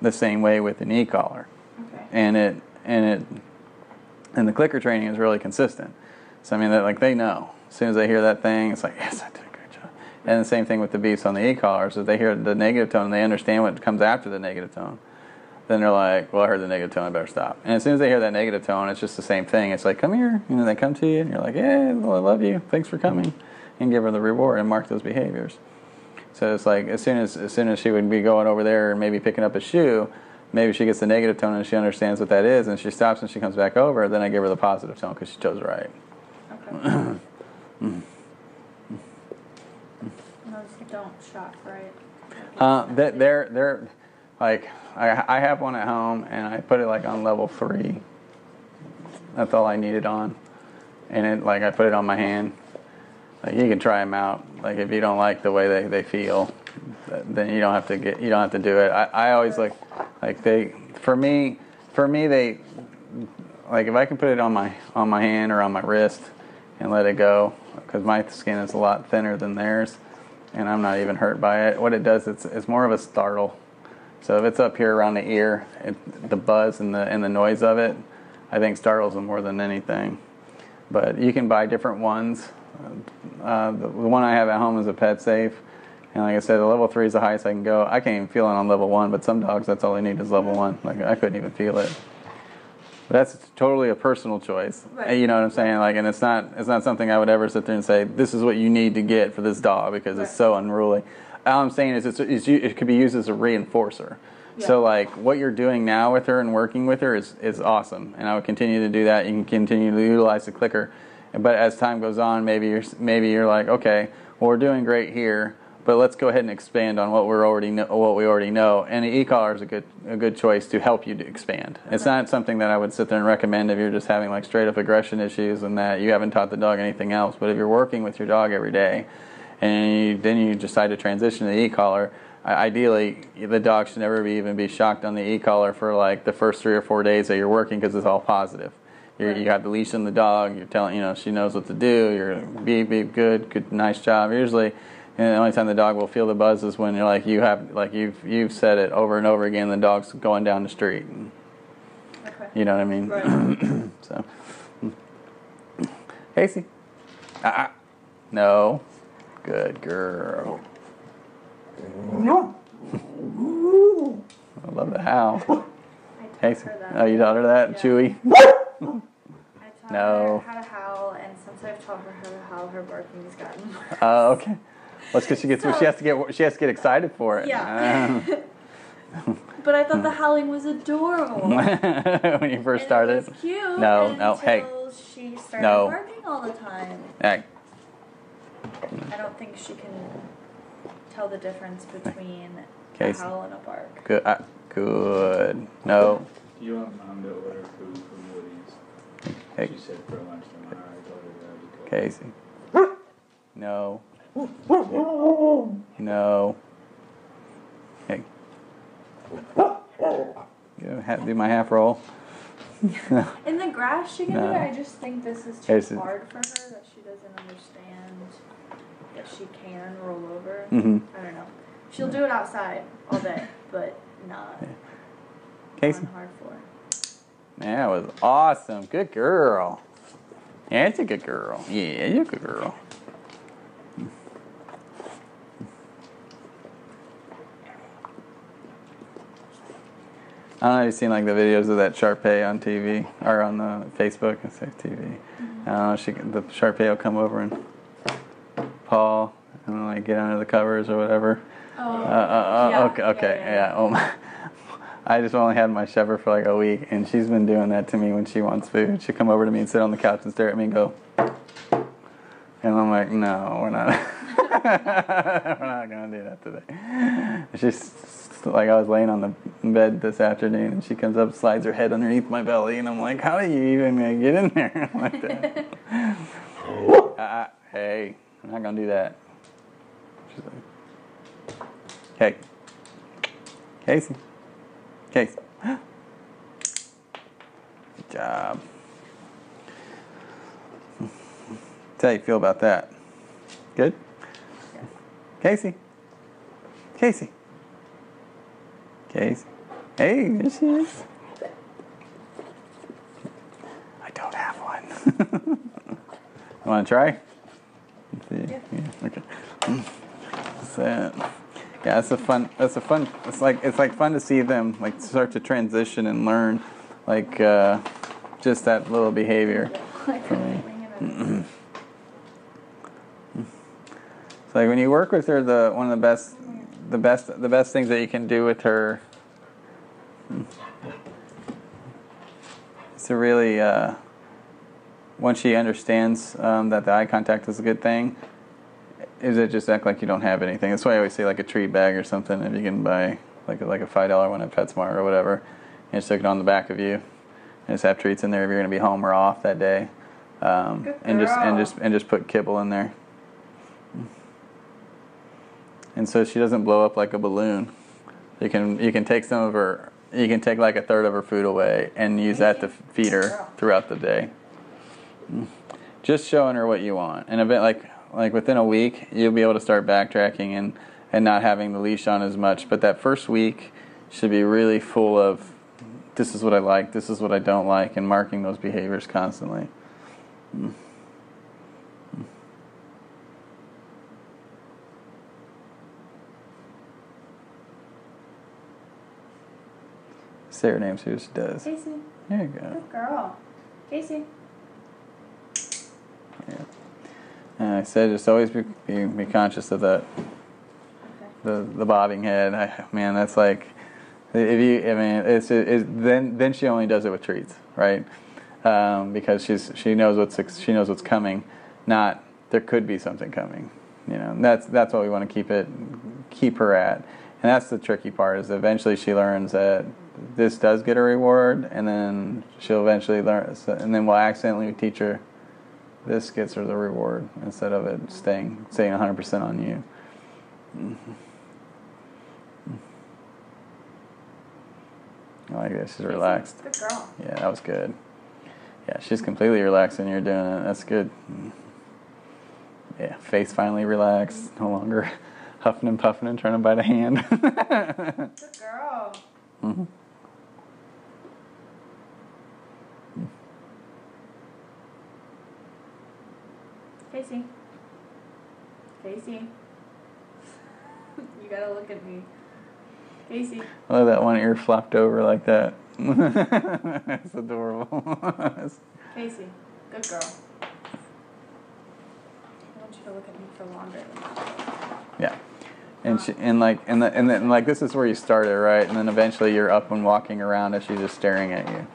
the same way with an e-collar Okay. and it and it and the clicker training is really consistent. So I mean, that like they know as soon as they hear that thing, it's like yes, I did a great job. And the same thing with the beeps on the e-collars. If they hear the negative tone and they understand what comes after the negative tone, then they're like, well, I heard the negative tone, I better stop. And as soon as they hear that negative tone, it's just the same thing. It's like, come here, you know, they come to you, and you're like, yeah, well, I love you, thanks for coming, and give her the reward and mark those behaviors. So it's like as soon as as soon as she would be going over there and maybe picking up a shoe, maybe she gets the negative tone and she understands what that is, and she stops and she comes back over. Then I give her the positive tone because she chose right. Okay. Those don't shock, right? Uh, they- they're they're like I I have one at home and I put it like on level three. That's all I need it on, and it like I put it on my hand. Like you can try them out. Like if you don't like the way they, they feel, then you don't have to get you don't have to do it. I, I always like like they for me for me they like if I can put it on my on my hand or on my wrist and let it go because my skin is a lot thinner than theirs and I'm not even hurt by it. What it does it's it's more of a startle. So if it's up here around the ear, it, the buzz and the and the noise of it, I think startles them more than anything. But you can buy different ones. Uh, the, the one I have at home is a PetSafe. And like I said, the level three is the highest I can go. I can't even feel it on level one, but some dogs, that's all they need is level one. Like I couldn't even feel it. But that's totally a personal choice. Right. You know what I'm saying? Like, and it's not it's not something I would ever sit there and say this is what you need to get for this dog because it's so unruly. All I'm saying is it's, it's it could be used as a reinforcer. So like what you're doing now with her and working with her is is awesome, and I would continue to do that. You can continue to utilize the clicker, but as time goes on, maybe you're maybe you're like, okay, well we're doing great here, but let's go ahead and expand on what we're already know, what we already know. And the e-collar is a good a good choice to help you to expand. It's not something that I would sit there and recommend if you're just having like straight up aggression issues and that you haven't taught the dog anything else. But if you're working with your dog every day, and you, then you decide to transition to the e-collar. Ideally, the dog should never be even be shocked on the e-collar for like the first three or four days that you're working because it's all positive. You have the leash on the dog. You're telling you know she knows what to do. You're beep beep good good nice job. Usually, and the only time the dog will feel the buzz is when you're like you have like you've you've said it over and over again. The dog's going down the street. Okay. You know what I mean? Right. so, Casey, ah, no, good girl. I love the howl. I taught Casey, her that. oh, you taught her that, Yeah. Chewy. I taught No. her how to howl, and since I've taught her how to howl, her barking's gotten worse. Oh, okay. Well, it's because she gets she has to get she has to get excited for it. Yeah. Ah. but I thought the howling was adorable. when you first started. And it was cute. No, no, hey. she started No. barking all the time. Hey, I don't think she can tell the difference between Casey. a howl and a bark. good. Uh, good. No. You want mom to order food from Woody's? Hey, She said for lunch tomorrow. I told her that would be Casey. No. No. Hey. You have to do my half roll. In the grass, she can do No. it. I just think this is too Casey. hard for her that she doesn't understand she can roll over. hmm I don't know. She'll do it outside all day, but not Casey. on hard floor. That was awesome. Good girl. Yeah, it's a good girl. Yeah, you're a good girl. I don't know if you've seen like the videos of that Shar-Pei on TV or on the Facebook and say TV. I don't know. She the Shar-Pei will come over and paw and like get under the covers or whatever. Oh, Uh, uh, uh, Yeah, okay, okay, yeah, yeah. yeah. Oh my. I just only had my Shepherd for like a week, and she's been doing that to me when she wants food. She'll come over to me and sit on the couch and stare at me and go, and I'm like, no, we're not. we're not gonna do that today. She's like, I was laying on the bed this afternoon, and she comes up, slides her head underneath my belly, and I'm like, how do you even uh, get in there like that? uh, hey, I'm not gonna do that. She's like, hey, Casey, Casey. Good job. How you feel about that? Good? Casey? Casey? Casey? Hey, there she is. I don't have one. you want to try? Let's. Yeah. Okay. That's that. Yeah, it's a fun. It's a fun. It's like it's like fun to see them like start to transition and learn, like uh, just that little behavior. winging. It's like when you work with her, the one of the best, the best, the best things that you can do with her It's a really, uh, once she understands um, that the eye contact is a good thing, is it just act like you don't have anything? That's why I always say like a treat bag or something. If you can buy like a, like a five dollar one at PetSmart or whatever, and stick it on the back of you, and just have treats in there if you're going to be home or off that day, um, and just and just and just put kibble in there. And so she doesn't blow up like a balloon. You can you can take some of her you can take like a third of her food away and use that to feed her throughout the day. Just showing her what you want, and a bit like like within a week you'll be able to start backtracking and and not having the leash on as much. But that first week should be really full of this is what I like, this is what I don't like, and marking those behaviors constantly. Say her name, see what she does. Casey, There you go. good girl. Casey. Yeah. And I said just always be, be, be conscious of that. The the bobbing head. I, man, that's like if you. I mean, it's, it's then then she only does it with treats, right? Um, because she's she knows what's she knows what's coming. Not there could be something coming. You know, and that's that's what we want to keep it keep her at. And that's the tricky part is eventually she learns that this does get a reward, and then she'll eventually learn, and then we'll accidentally teach her this gets her the reward instead of it staying staying 100% on you. Mm-hmm. Mm-hmm. I like. She's relaxed. Good girl. Yeah, that was good. Yeah, she's completely relaxed and you're doing it. That's good. Mm-hmm. Yeah, face finally relaxed. No longer huffing and puffing and trying to bite a hand. Good girl. hmm Casey. Casey. you gotta look at me. Casey. Oh, that one ear flopped over like that. That's adorable. Casey. Good girl. I want you to look at me for longer than that. yeah. And she, and like and the, and then like this is where you started, right? And then eventually you're up and walking around and she's just staring at you.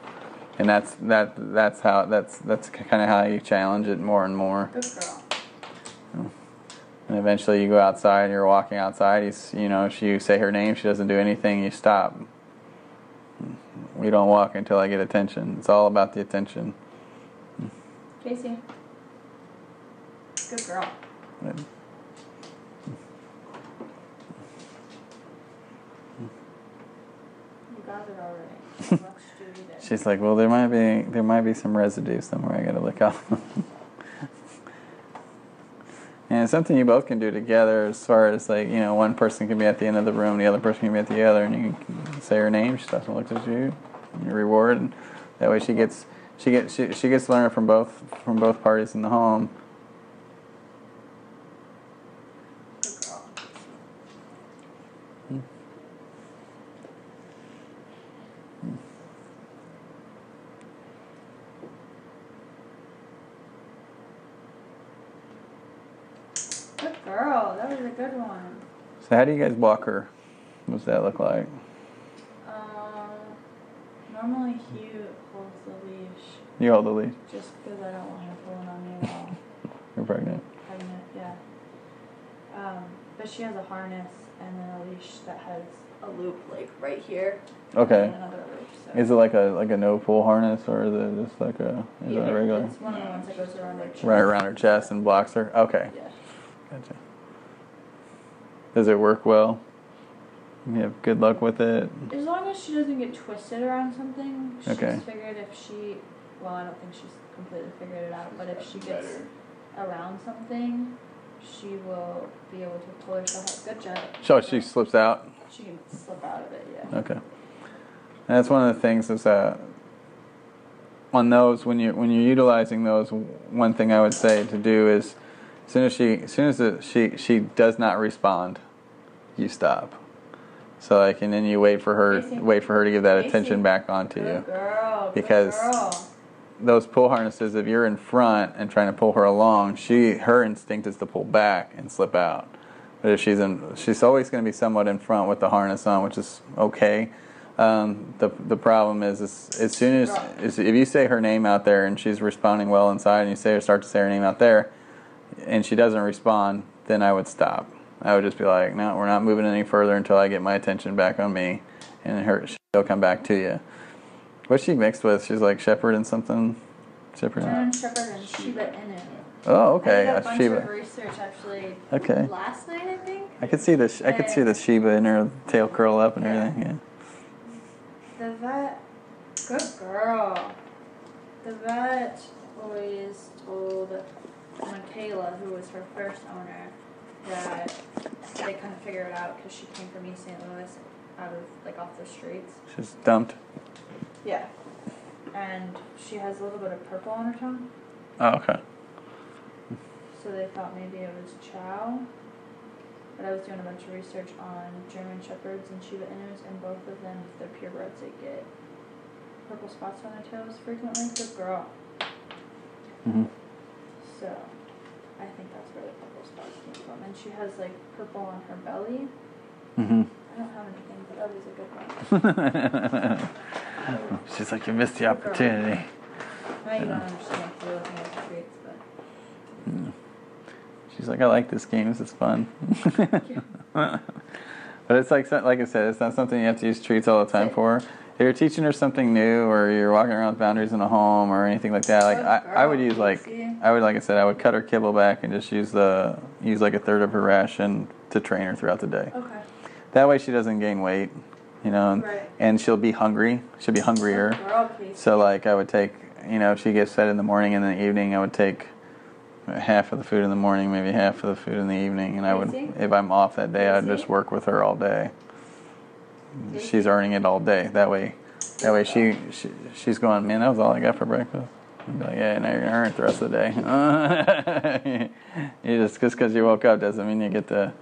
And that's that that's how that's that's kind of how you challenge it more and more. Good girl. Hmm. And eventually you go outside and you're walking outside. You, you know, if you say her name, she doesn't do anything, you stop. We don't walk until I get attention. It's all about the attention. Casey. Good girl. And You got it already. Much do you did. She's like, well, there might be there might be some residue somewhere. I gotta look up. and something you both can do together, as far as like you know, one person can be at the end of the room, the other person can be at the other, and you can say her name. She doesn't look at you. You reward, and that way she gets she gets she, she gets to learn from both from both parties in the home. Good girl. That was a good one. So how do you guys walk her? What's that look like? Um, normally Hugh holds the leash You hold the leash? just because I don't want her pulling on me while You're pregnant. pregnant. Yeah. Um, but she has a harness and then a leash that has a loop like right here. Okay. Loop. So. Is it like a like a no pull harness or is it just like a is yeah, it regular? It's one of the ones that goes around her chest. Right around her chest and blocks her. Okay. Yeah. Gotcha. Does it work well? You have good luck with it. As long as she doesn't get twisted around something, she's Okay. figured if she, well, I don't think she's completely figured it out, but if she gets Better. around something, she will be able to pull herself out. Good job. So she slips out. She can slip out of it, yeah. Okay. And that's one of the things is that on those when you when you're utilizing those, one thing I would say to do is as soon as she as soon as the, she she does not respond, you stop. So like and then you wait for her wait for her to give that attention back onto you. Girl. Because- girl. those pull harnesses, if you're in front and trying to pull her along, she her instinct is to pull back and slip out. But if she's in, she's always going to be somewhat in front with the harness on, which is okay. Um, the the problem is, is as soon as is if you say her name out there and she's responding well inside, and you say or start to say her name out there, and she doesn't respond, then I would stop. I would just be like, no, we're not moving any further until I get my attention back on me, and her she'll come back to you. What's she mixed with? She's like shepherd and something. Shepherd. Shepherd and Shiba Inu. Oh, okay. I did a bunch Shiba. of research actually Okay. last night, I think. I could see the I could see the Shiba in her tail curl up and Yeah. everything. Yeah. The vet, good girl. The vet always told Michaela, who was her first owner, that they kind of figured it out because she came from East St. Louis, out of like off the streets. She's dumped. Yeah. And she has a little bit of purple on her tongue, Oh, okay. so they thought maybe it was Chow. But I was doing a bunch of research on German Shepherds and Shiba Inus, and both of them, if they're purebreds, they get purple spots on their tails frequently. Good girl. hmm So, I think that's where the purple spots came from. And she has like purple on her belly. hmm I don't have anything, but that was a good one. She's like, you missed the opportunity. Now you don't understand if you're looking at the traits, but She's like, I like this game. This is fun. but it's like, like I said, it's not something you have to use treats all the time for. If you're teaching her something new, or you're walking around with boundaries in a home, or anything like that, like Good I, I would use like, I would like I said, I would cut her kibble back and just use the use like a third of her ration to train her throughout the day. okay. That way, she doesn't gain weight, you know, and, Right. and she'll be hungry. She'll be hungrier. So like I would take, you know, if she gets fed in the morning and in the evening, I would take half of the food in the morning, maybe half of the food in the evening, and I would, if I'm off that day, I'd just work with her all day. Easy. She's earning it all day. That way, that way she, she she's going, man, that was all I got for breakfast. I'd be like, yeah, now you're gonna earn it the rest of the day. you just just because you woke up doesn't mean you get to,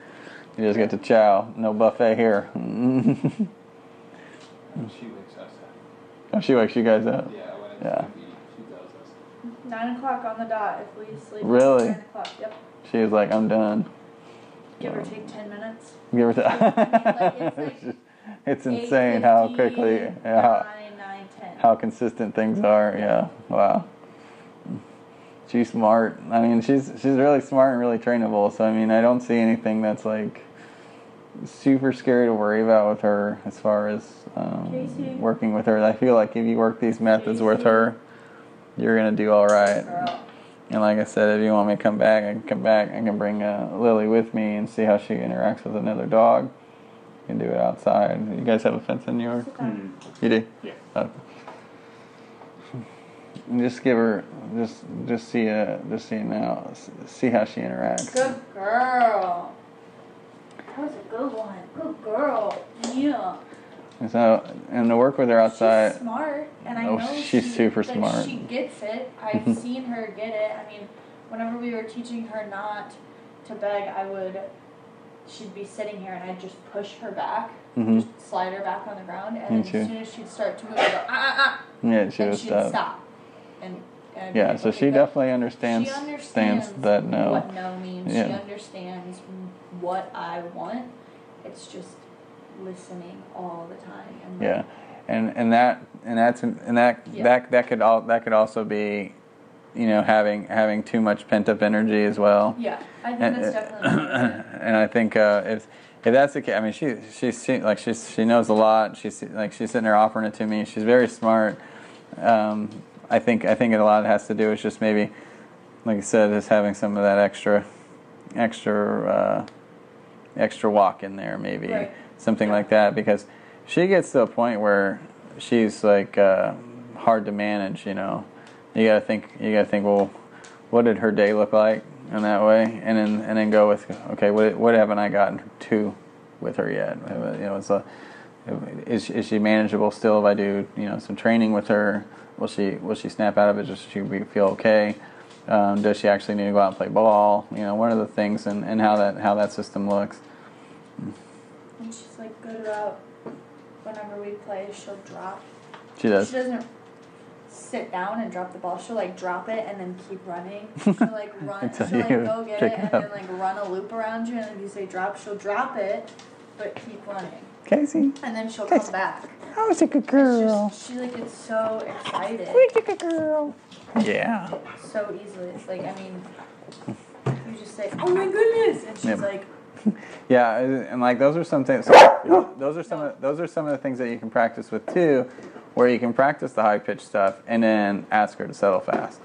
you just get to chow. No buffet here. She wakes us up. oh, she wakes you guys up. Yeah, when it's Yeah. sleepy, she. Nine o'clock on the dot. If we sleep. Really? Nine o'clock. Yep. She was like, I'm done. Give or take ten minutes. Give her Like, it's like it's insane how 8:50, quickly, how, nine, ten. how consistent things are. Yeah, wow. She's smart. I mean, she's she's really smart and really trainable. So I mean, I don't see anything that's like super scary to worry about with her as far as um, working with her. I feel like if you work these methods with her, you're gonna do all right. Girl. And like I said, if you want me to come back, I can come back. I can bring uh, Lily with me and see how she interacts with another dog. You can do it outside. You guys have a fence in yours? Sit down. You do? Yeah. Okay. Just give her, just just see uh just see now, see how she interacts. Good girl. That was a good one. Good girl. Yeah. And so, and to work with her outside, She's smart, and I Oh, know she's she, super smart. She gets it. I've seen her get it. I mean, whenever we were teaching her not to beg, I would. She'd be sitting here, and I'd just push her back, Mhm. just slide her back on the ground, and as soon as she'd start to move, I'd go ah ah ah, yeah, she she'd stop. stop. And, and Yeah, so she definitely understands She understands that no. what no means. She understands what I want. It's just listening all the time. And like, Yeah, and and that and that's and that Yeah. that that could all that could also be, you know, having having too much pent up energy as well. Yeah, I think And, that's definitely. of it. and I think uh, if if that's the case, I mean, she she, like she's she knows a lot. She's like she's sitting there offering it to me. She's very smart. Um, I think I think a lot has to do with just maybe, like I said, just having some of that extra, extra, uh, extra walk in there, maybe Right. something Yeah. like that, because she gets to a point where she's like uh, hard to manage. You know, you gotta think. You gotta think. Well, what did her day look like in that way, and then and then go with okay, what what haven't I gotten to with her yet? You know, it's a is is she manageable still if I do you know some training with her? Will she will she snap out of it? Does she be- feel okay? Um, does she actually need to go out and play ball? You know, what are the things and, and how that how that system looks? And she's like good about whenever we play, she'll drop. She does. She doesn't sit down and drop the ball. She'll like drop it and then keep running. She'll like run. She'll like go get it it and then like run a loop around you. And if you say drop, she'll drop it, but keep running. Casey. And then she'll Okay. come back. I was a good girl. just, she like gets so excited Where's a good girl? Yeah. so easily. It's like I mean, you just say, "Oh my goodness," and she's Yep. like, Yeah, and like those are some things. those are some. Of, those are some of the things that you can practice with too, where you can practice the high pitched stuff and then ask her to settle fast.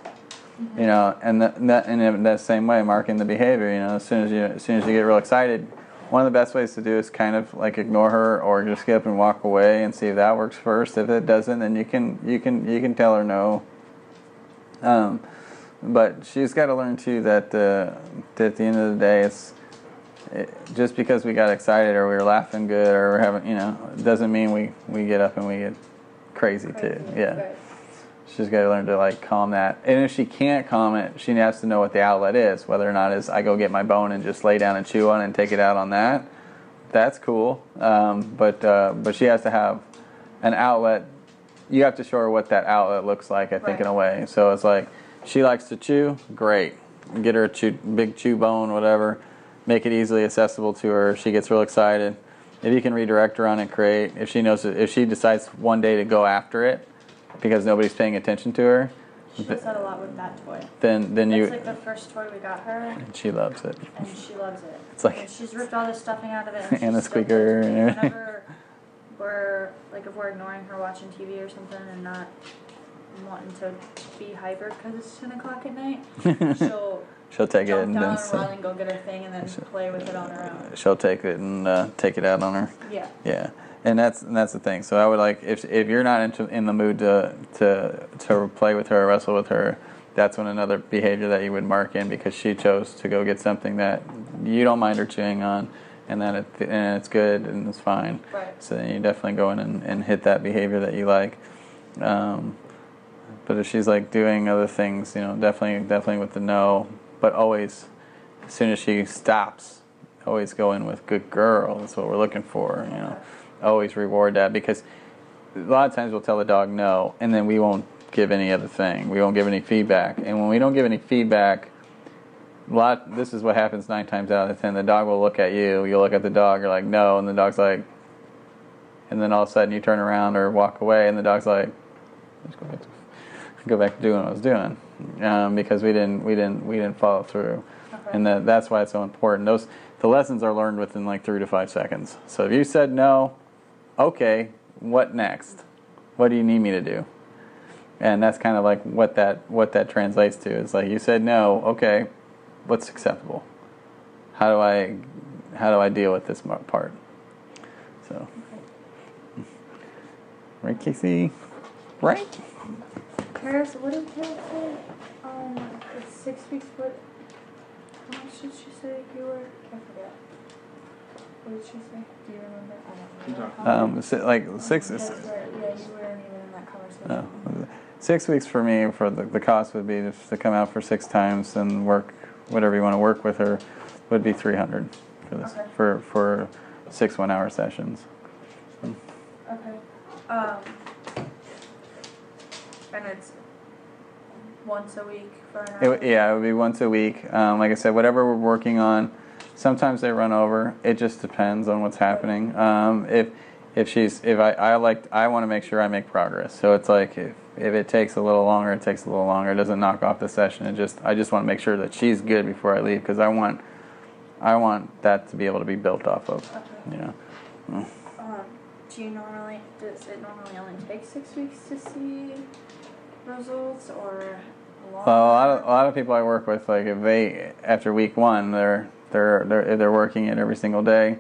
You know, and that, and that in that same way, marking the behavior. You know, as soon as you as soon as you get real excited, one of the best ways to do is kind of like ignore her or just get up and walk away and see if that works first. If it doesn't, then you can you can you can tell her no. Um, but she's got to learn too that, uh, that at the end of the day, it's it, just because we got excited or we were laughing good or we're having, you know, doesn't mean we, we get up and we get crazy, too. Yeah. Right. She's got to learn to like calm that. And if she can't calm it, she has to know what the outlet is. Whether or not is I go get my bone and just lay down and chew on it and take it out on that. That's cool. Um, but uh, but she has to have an outlet. You have to show her what that outlet looks like. I think in a way. So it's like she likes to chew. Great. Get her a chew, big chew bone, whatever. Make it easily accessible to her. She gets real excited. If you can redirect her on it, great. If she knows, if she decides one day to go after it because nobody's paying attention to her, She does that a lot with that toy. then then It's you like the first toy we got her, and she loves it. and she loves it. It's like- and she's ripped all the stuffing out of it, and, And the squeaker and everything. Whenever we're like, if we're ignoring her watching TV or something and not wanting to be hyper because it's ten o'clock at night, she'll She'll take it and down then sit- and go get her thing and then play with it on her own. she'll take it and uh, take it out on her. Yeah. Yeah, and that's and that's the thing. So I would like if if you're not into, in the mood to to to play with her, or wrestle with her, that's when another behavior that you would mark in because she chose to go get something that you don't mind her chewing on, and that it, and it's good and it's fine. Right. So then you definitely go in and, and hit that behavior that you like. Um, but if she's like doing other things, you know, definitely definitely with the no, but always as soon as she stops, always go in with good girl. That's what we're looking for. You know, always reward that because a lot of times we'll tell the dog no, and then we won't give any other thing. We won't give any feedback, and when we don't give any feedback, a lot. This is what happens nine times out of ten. The dog will look at you. You look at the dog. You're like no, and the dog's like, and then all of a sudden you turn around or walk away, and the dog's like, let's go back to go back to doing what I was doing um, because we didn't we didn't we didn't follow through, Okay. and that that's why it's so important. Those the lessons are learned within like three to five seconds. So if you said no, okay, what next? What do you need me to do? And that's kind of like what that what that translates to. It's like you said no, okay, what's acceptable? How do I how do I deal with this part? So, right, Casey, right? Paris, what did Paris say? Um, it's six weeks. What? How much did she say you were? I forget. What did she say? Do you remember? I don't remember. Um, si- like six. That's right. Yeah, you weren't even in that conversation. No. Six weeks for me for the, the cost would be just to come out for six times and work whatever you want to work with her would be 300 for this Okay. for for six one hour sessions. Okay. Um, and it's once a week for an It, hour. would- yeah, it would be once a week. Um, like I said, whatever we're working on. Sometimes they run over. It just depends on what's happening. Um, if if she's if I, I like I want to make sure I make progress. So it's like if, if it takes a little longer, it takes a little longer. It doesn't knock off the session. It just I just want to make sure that she's good before I leave because I want I want that to be able to be built off of. Okay. You know. Um, do you normally does it normally only take six weeks to see results or longer? Well, a lot of a lot of people I work with, like if they after week one, they're they're they're they're working it every single day.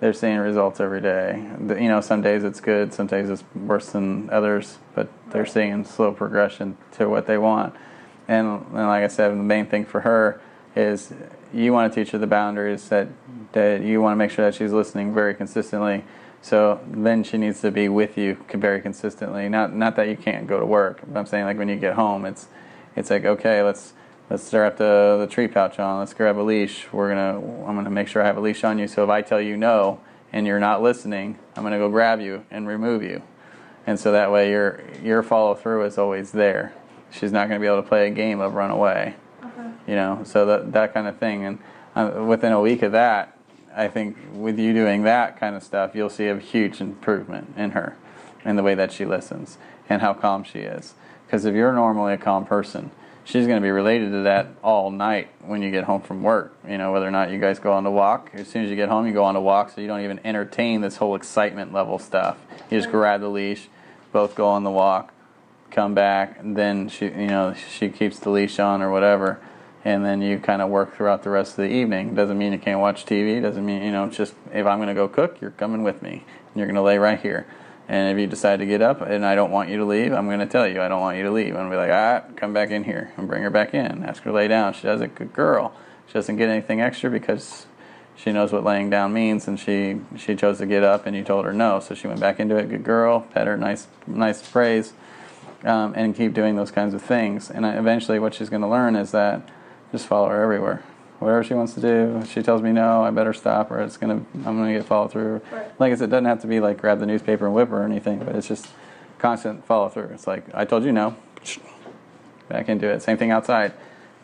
They're seeing results every day. You know, some days it's good, some days it's worse than others, but they're seeing slow progression to what they want. And, and like I said, the main thing for her is you want to teach her the boundaries that that you want to make sure that she's listening very consistently. So then she needs to be with you very consistently. Not not that you can't go to work, but I'm saying like when you get home, it's it's like okay, let's let's strap the the tree pouch on. Let's grab a leash. We're gonna I'm gonna make sure I have a leash on you. So if I tell you no and you're not listening, I'm gonna go grab you and remove you. And so that way your your follow through is always there. She's not gonna be able to play a game of run away Okay. you know so that that kind of thing and uh, within a week of that I think with you doing that kind of stuff, you'll see a huge improvement in her, in the way that she listens and how calm she is. Because if you're normally a calm person, she's going to be related to that all night when you get home from work. You know, whether or not you guys go on a walk. As soon as you get home, you go on a walk, so you don't even entertain this whole excitement level stuff. You just grab the leash, both go on the walk, come back, and then she, you know, she keeps the leash on or whatever, and then you kind of work throughout the rest of the evening. Doesn't mean you can't watch TV. Doesn't mean you know. Just if I'm going to go cook, you're coming with me, and you're going to lay right here. And if you decide to get up and I don't want you to leave, I'm going to tell you I don't want you to leave. I'm going to be like, ah, come back in here and bring her back in. Ask her to lay down. She does a good girl. She doesn't get anything extra because she knows what laying down means, and she she chose to get up, and you told her no, so she went back into it. Good girl. Pet her, nice nice praise, um, and keep doing those kinds of things. And eventually, what she's going to learn is that just follow her everywhere whatever she wants to do. If she tells me no, I better stop, or it's gonna I'm gonna get follow through. Right. Like I said, it doesn't have to be like grab the newspaper and whip her or anything, but it's just constant follow through. It's like I told you no, back into it. Same thing outside.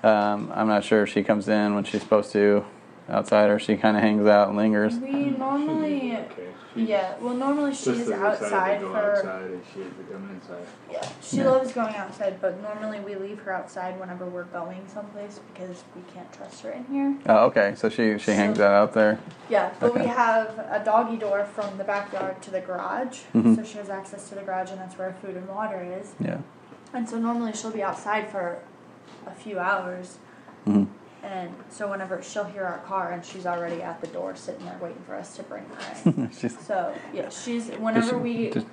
Um, I'm not sure if she comes in when she's supposed to outside, or she kind of hangs out and lingers. We normally, Okay. Yeah. Well, normally Just she's outside to go for. outside as she is to come inside. Yeah, she Yeah. loves going outside, but normally we leave her outside whenever we're going someplace because we can't trust her in here. Oh, okay. So she she hangs So- out out there. Yeah, but we have a doggy door from the backyard to the garage, Mhm. so she has access to the garage, and that's where food and water is. Yeah. And so normally she'll be outside for a few hours, hmm and so whenever she'll hear our car, and she's already at the door sitting there waiting for us to bring her in. so yeah, she's whenever we. just-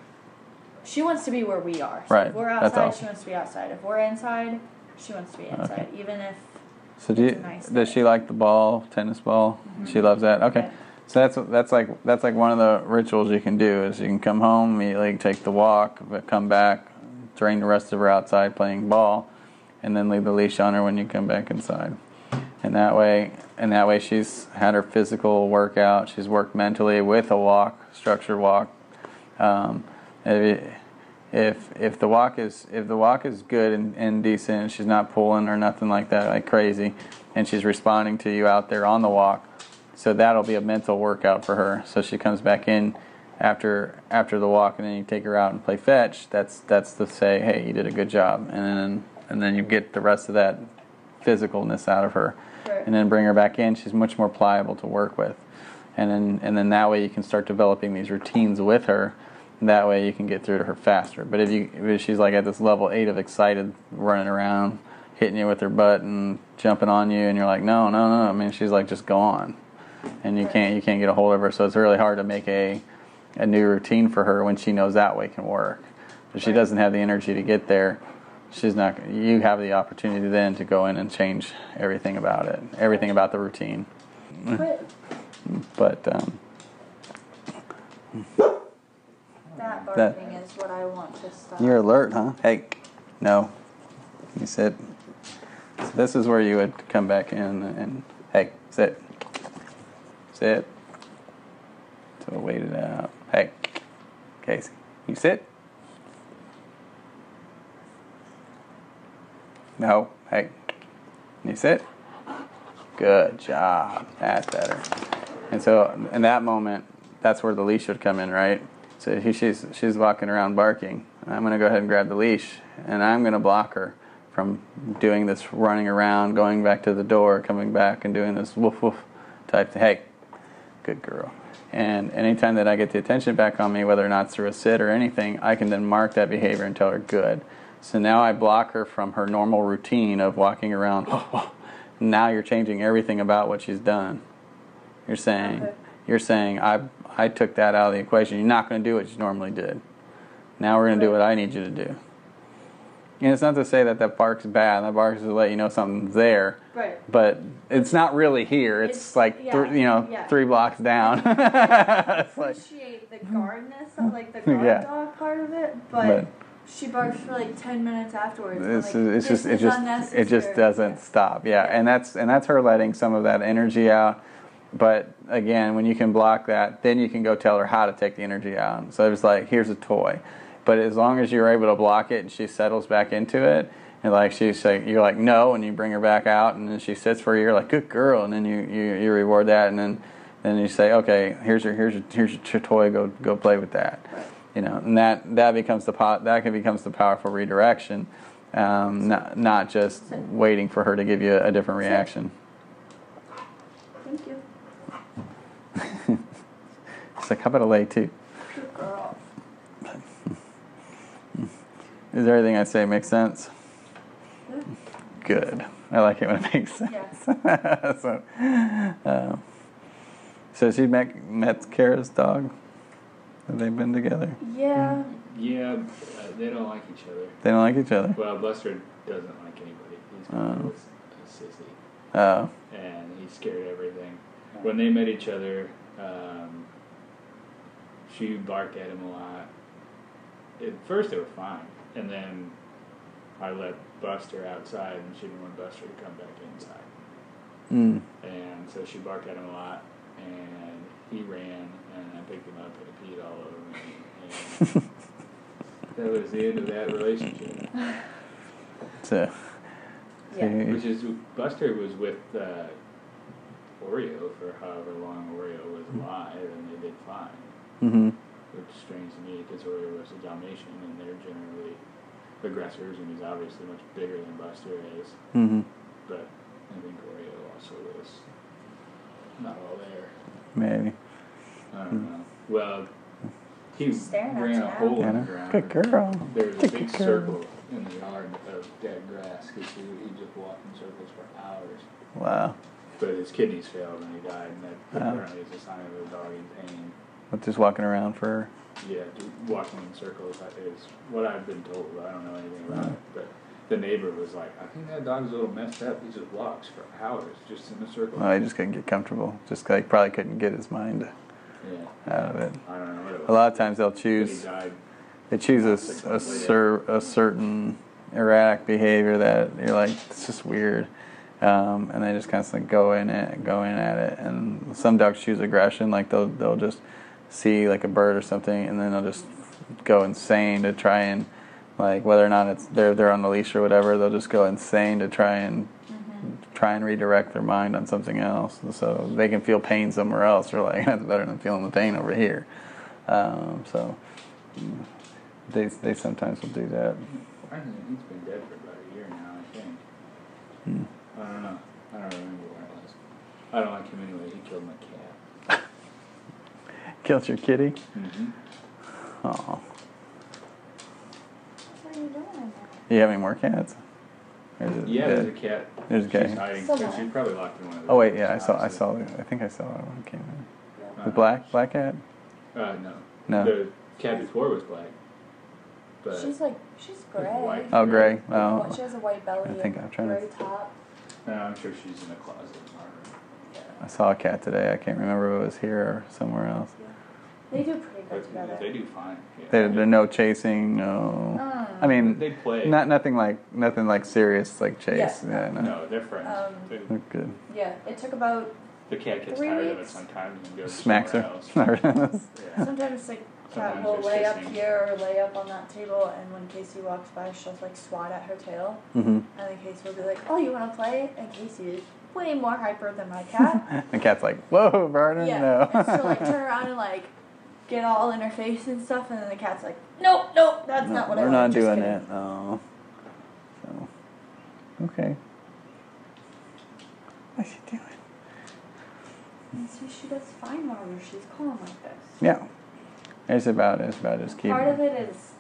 She wants to be where we are. So Right, If we're outside, all. she wants to be outside. If we're inside, she wants to be inside. Even if So do you, It's a nice does day. she like the ball, tennis ball? Mm-hmm. She loves that. Okay. So that's that's like that's like one of the rituals you can do is you can come home immediately, take the walk, but come back, drain the rest of her outside playing ball, and then leave the leash on her when you come back inside. And that way, and that way she's had her physical workout. She's worked mentally with a walk, structured walk. Um, if, if if the walk is if the walk is good and, and decent, and she's not pulling or nothing like that like crazy, and she's responding to you out there on the walk, so that'll be a mental workout for her. So she comes back in after after the walk, and then you take her out and play fetch. That's that's to say, hey, you did a good job, and then and then you get the rest of that physicalness out of her, Right. and then bring her back in. She's much more pliable to work with, and then and then that way you can start developing these routines with her. And that way you can get through to her faster. But if you if she's like at this level eight of excited, running around, hitting you with her butt and jumping on you, and you're like, no, no, no. I mean, she's like, just go on, and you Right. can't you can't get a hold of her. So it's really hard to make a a new routine for her when she knows that way can work. But she Right. doesn't have the energy to get there, she's not. You have the opportunity then to go in and change everything about it, everything about the routine. But But um, that That- barking is what I want to stop. you're alert, huh? Hey, no, you sit. So this is where you would come back in and hey, sit, sit. So wait it out. Hey, Casey, you sit. No, hey, you sit. Good job. That's better. And so, in that moment, that's where the leash would come in, right? So he, she's she's walking around barking. I'm going to go ahead and grab the leash, and I'm going to block her from doing this running around, going back to the door, coming back, and doing this woof woof type thing. Hey, good girl. And anytime that I get the attention back on me, whether or not it's through a sit or anything, I can then mark that behavior and tell her good. So now I block her from her normal routine of walking around. now you're changing everything about what she's done. You're saying, Okay. you're saying, I, I took that out of the equation. You're not going to do what you normally did. Now we're going to do what I need you to do. And it's not to say that that bark's bad. That bark's to let you know something's there. Right. But it's not really here. It's, It's- like yeah, thr- you know yeah. three blocks down. like, appreciate the guardness, of, like the guard Yeah. dog part of it, but, But- she barks for like ten minutes afterwards. it's, like, it's just it just it just doesn't Yeah. stop. Yeah, and that's and that's her letting some of that energy out. But again, when you can block that, then you can go tell her how to take the energy out. So it's like, here's a toy. But as long as you're able to block it and she settles back into it, and like she's like, you're like no, and you bring her back out, and then she sits for you, you're like, good girl, and then you you, you reward that, and then and you say, okay, here's your here's your here's your toy. Go go play with that. Right. You know, and that that becomes the pot that can becomes the powerful redirection. Um, not not just waiting for her to give you a different reaction. Thank you. It's like, how about a lay too? Is there anything I say make sense? Good. I like it when it makes sense. Yeah. so, um, so she met met Kara's dog. Have they been together? Yeah. Yeah, uh, they don't like each other. They don't like each other. Well, Buster doesn't like anybody. He's kind Oh. a sissy, Oh, and he's scared of everything. When they met each other, um, she barked at him a lot. At first, they were fine, and then I let Buster outside, and she didn't want Buster to come back inside. mm. And so she barked at him a lot, and he ran, and I picked him up and he peed all over me. And that was the end of that relationship. so. Yeah. Which is, Buster was with uh, Oreo for however long Oreo was alive, and they did fine. Mhm. Which is strange to me because Oreo was a Dalmatian, and they're generally aggressors, and he's obviously much bigger than Buster is. Mhm. But I think Oreo also was not all there. Maybe. I don't know. Well, he Staring at ran you a now. hole Yeah, in the ground. Good girl. There was a Good big girl. circle in the yard of dead grass because he, he just walked in circles for hours. Wow. But his kidneys failed and he died, and that Oh. apparently is a sign of a dog in pain. But just walking around for. Yeah, do- walking in circles that is what I've been told. I don't know anything about it, but the neighbor was like, "I think that dog's a little messed up. He just walks for hours just in a circle." Well, he just couldn't get comfortable. Just like probably couldn't get his mind yeah, out of it. I don't know what it was. A lot of times they'll choose. They choose a, a, cer- a certain erratic behavior that you're like, it's just weird. Um, and they just constantly go in it, go in at it. And some dogs choose aggression, like they'll they'll just see like a bird or something, and then they'll just go insane to try and like whether or not it's they're they're on the leash or whatever, they'll just go insane to try and try and redirect their mind on something else, so they can feel pain somewhere else. They're like, that's better than feeling the pain over here. Um, so they they sometimes will do that. I think he's been dead for about a year now. I think. Hmm. I don't know. I don't remember where it was. I don't like him anyway. He killed my cat. Killed your kitty? Mm-hmm. Oh, What are you doing in you have any more cats? Or is Yeah, there's a cat. There's a cat. She's hiding. Somewhere. She's probably locked in one of those. Oh wait, yeah, I saw I saw I think I saw it when it came in. The black black cat? Uh, no. No. The cat before was black. But She's like, she's gray. white. Oh, gray. Oh, what- She has a white belly. I think and I'm trying to- gray top. no, I'm sure she's in the closet in. Yeah. I saw a cat today. I can't remember if it was here or somewhere else. Yeah. They do pretty good together. they do fine. Yeah. There, there no chasing, no. Mm. I mean, They play. not nothing like nothing like serious like chase. Yeah. Yeah, no. No, they're friends. Um, They- They're good. Yeah, it took about the cat gets three tired of it weeks. sometimes and goes Smacks her. else. Yeah. sometimes like cat Sometimes will they're lay up kissing. here or lay up on that table, and when Casey walks by, she'll like swat at her tail, mm-hmm. and then Casey will be like, "Oh, you want to play?" And Casey is way more hyper than my cat. the cat's like, "Whoa, Vernon, yeah, no." and she'll like turn around and like get all in her face and stuff, and then the cat's like, "Nope, nope, that's No, not what I want. we're not. Just doing kidding." it. Oh. So, okay. What's she doing? And so she does fine whenever she's calm like this. Yeah. It's about it's about just keeping. Part of it is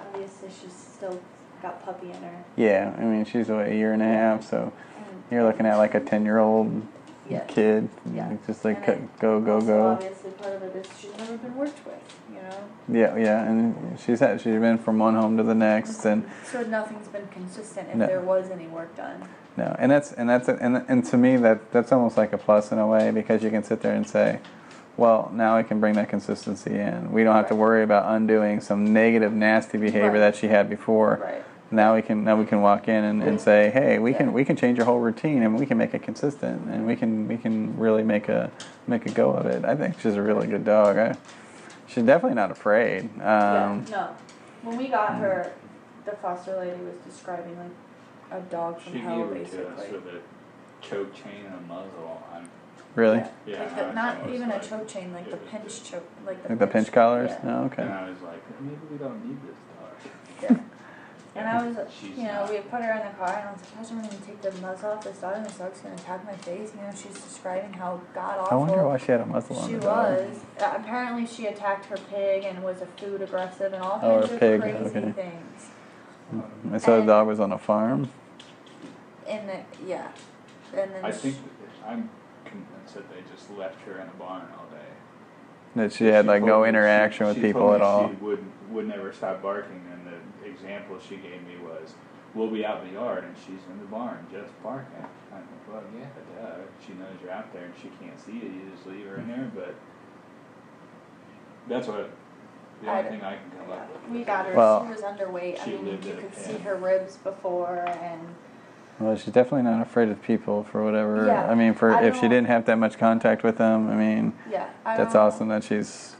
obviously she's still got puppy in her. Yeah, I mean she's what, a year and a half, so And you're looking at like a ten year old Yeah. kid. Yeah. Just like it go go go. Obviously, part of it is she's never been worked with, you know. Yeah, yeah, and she's had she's been from one home to the next, and so nothing's been consistent if No. there was any work done. no, and that's and that's and and to me that that's almost like a plus in a way because you can sit there and say, well, now I can bring that consistency in. We don't have to worry about undoing some negative, nasty behavior Right. that she had before. Right. Now we can now we can walk in and, and say, hey, we Yeah. can we can change your whole routine and we can make it consistent and we can we can really make a make a go of it. I think she's a really good dog. I, she's definitely not afraid. Um, yeah. No. When we got her, the foster lady was describing like a dog from She hell, gave her to us basically. with a choke chain and a muzzle on. Really? Yeah. Yeah, Like the, not almost even a choke chain, like the pinch choke, like the Like the pinch collars? Yeah. No, okay. And I was like, maybe we don't need this dog. Yeah. And I was, you know, not. we put her in the car, and I was like, "Gosh, I'm gonna take the muzzle off this dog, and this dog's gonna attack my face." You know, she's describing how god awful. I wonder why she had a muzzle on She the was. Uh, apparently, she attacked her pig and was a food aggressive and all Oh, kinds her of pig, crazy okay. things. I saw the dog was on a farm. And the, yeah, and then I sh- think that I'm convinced that they just left her in a barn all day. That she had like no interaction she- with she people told at all. She would would never stop barking, and the example she gave me was, "We'll be out in the yard, and she's in the barn just barking." I'm like, "Well, yeah, duh. She knows you're out there, and she can't see you. You just leave her in there." But that's what the only I- thing I can come yeah, up with. we got her. Well- she was underweight. I mean, you could see her ribs before, and Well, she's definitely not afraid of people for whatever. Yeah, I mean, for I if she didn't have that much contact with them, I mean, yeah, I that's awesome that she's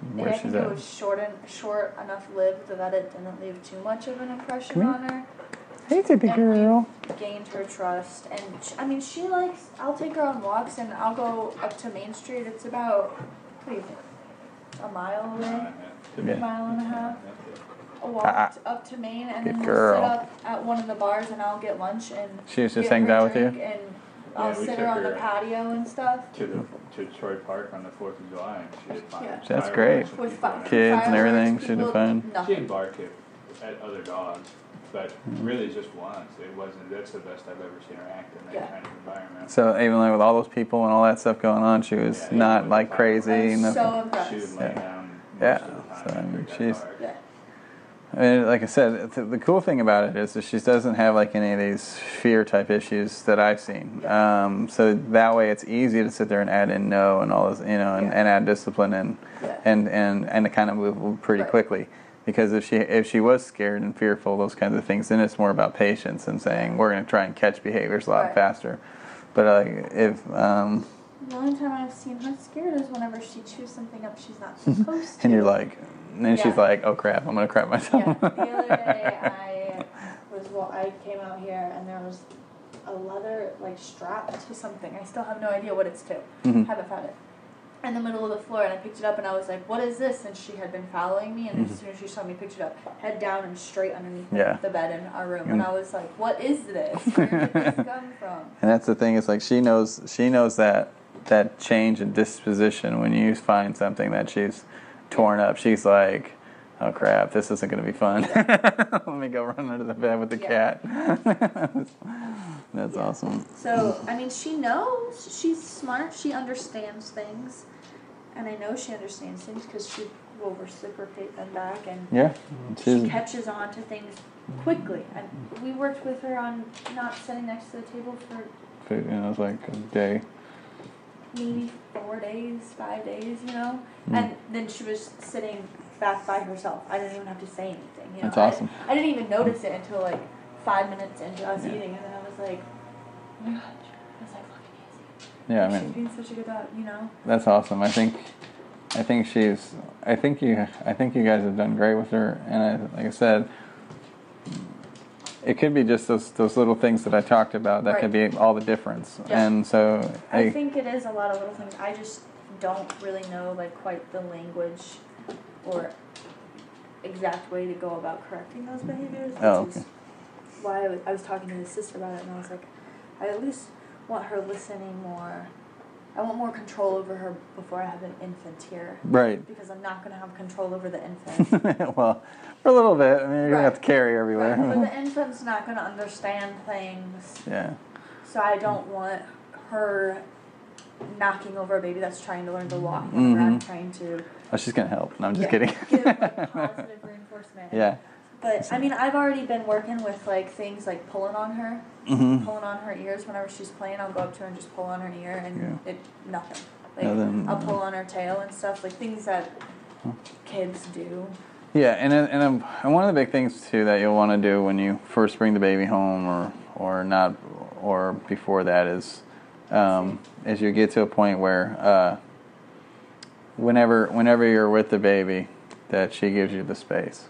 And where I she's think it was short and short enough lived that it didn't leave too much of an impression Me? on her. Hey, baby girl. Gained her trust, and sh I mean, she likes. I'll take her on walks, and I'll go up to Main Street. It's about what do you think? A mile away, Yeah. a mile and a half. A walk Ah, t- up to Maine, and good then girl. we'll sit up at one of the bars, and I'll get lunch and She just get hangs her out with you. drink, And I'll Yeah, we sit took her on the her- patio and stuff. to the to Troy Park on the Fourth of July, and she did fine. Yeah. That's great. With people fi- Kids and fireworks, everything, she did people- fine. She Nothing. didn't bark at, at other dogs, but Mm-hmm. really just once. It wasn't. That's the best I've ever seen her act in that Yeah. kind of environment. So even like with all those people and all that stuff going on, she was Yeah, even not like crazy. I'm nothing. so She impressed. would lay Yeah. down most Yeah, of the time so, I after mean, it she's- dark. Yeah. I mean, like I said, th- the cool thing about it is that she doesn't have like any of these fear type issues that I've seen. Um, so that way, it's easy to sit there and add in no and all this, you know, and, Yeah. and add discipline and Yeah. and and and to kind of move pretty Right. quickly. Because if she if she was scared and fearful, those kinds of things, then it's more about patience and saying we're going to try and catch behaviors a lot Right. faster. But like if um, The only time I've seen her scared is whenever she chews something up she's not supposed to. and you're like, and then she's like, oh crap, I'm going to crap myself. Yeah, the other day I was well, I came out here and there was a leather like strap to something. I still have no idea what it's to. Mhm. Haven't found it. In the middle of the floor, and I picked it up, and I was like, "What is this?" And she had been following me, and as soon as she saw me, picked it up, head down and straight underneath the- Mm-hmm. Yeah. the bed in our room, and Mm. I was like, "What is this? Where did this come from?" And that's the thing. It's like she knows she knows that that change in disposition when you find something that she's torn up. She's like, "Oh crap, this isn't going to be fun. Let me go run under the bed with the Yeah. cat." that's Yeah. awesome. So, I mean, she knows. She's smart. She understands things. And I know she understands things because she will reciprocate them back and Yeah, mm-hmm. she she's catches on to things quickly. And we worked with her on not sitting next to the table for you know, it's like a day. Maybe four days, five days, you know? Mm. And then she was sitting back by herself. I didn't even have to say anything. You know? That's awesome. I, didn't even notice it until like five minutes into us Yeah. eating. And then I was like, oh my gosh. I was like, fucking easy. Yeah, I mean, She's being such a good dog, you know? that's awesome. I think I think she's I think you I think you guys have done great with her. And I, like I said. It could be just those those little things that I talked about. That could be all the difference. Yeah. And so I think it is a lot of little things. I just don't really know like quite the language or exact way to go about correcting those behaviors. Which Oh, is okay. why I was, I was talking to his sister about it, and I was like, I at least want her listening more. I want more control over her before I have an infant here. Right. Because I'm not going to have control over the infant. well, for a little bit. I mean, you're gonna have to carry everywhere. Right, but the infant's not going to understand things. yeah. So I don't want her knocking over a baby that's trying to learn to walk whenever I'm trying to Oh, she's gonna help. No, I'm just yeah, kidding. give like positive reinforcement. yeah. But I mean, I've already been working with like things like pulling on her, hmm pulling on her ears whenever she's playing. I'll go up to her and just pull on her ear, and Yeah. it nothing. Like Nothing. I'll pull on her tail and stuff, like things that kids do. Yeah, and and um, and one of the big things too that you'll want to do when you first bring the baby home, or or not, or before that is, um, is you get to a point where, uh, whenever whenever you're with the baby, that she gives you the space.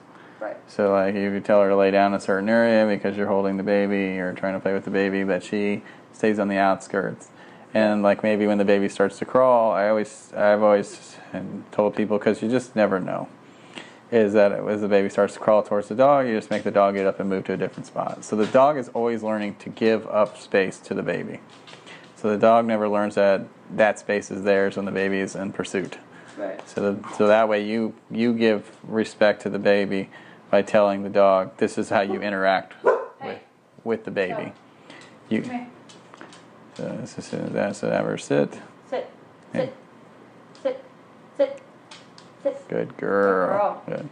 Right. So like if you tell her to lay down in a certain area because you're holding the baby or trying to play with the baby, that she stays on the outskirts. And like maybe when the baby starts to crawl, I always I've always told people because you just never know. Is that as the baby starts to crawl towards the dog, you just make the dog get up and move to a different spot. So the dog is always learning to give up space to the baby. So the dog never learns that that space is theirs when the baby is in pursuit. Right. So, the, so that way you you give respect to the baby by telling the dog this is how you interact with, with the baby. You so this is that's so have her sit. Sit. Sit. Sit. Sit. Sit. Good girl. girl. Good.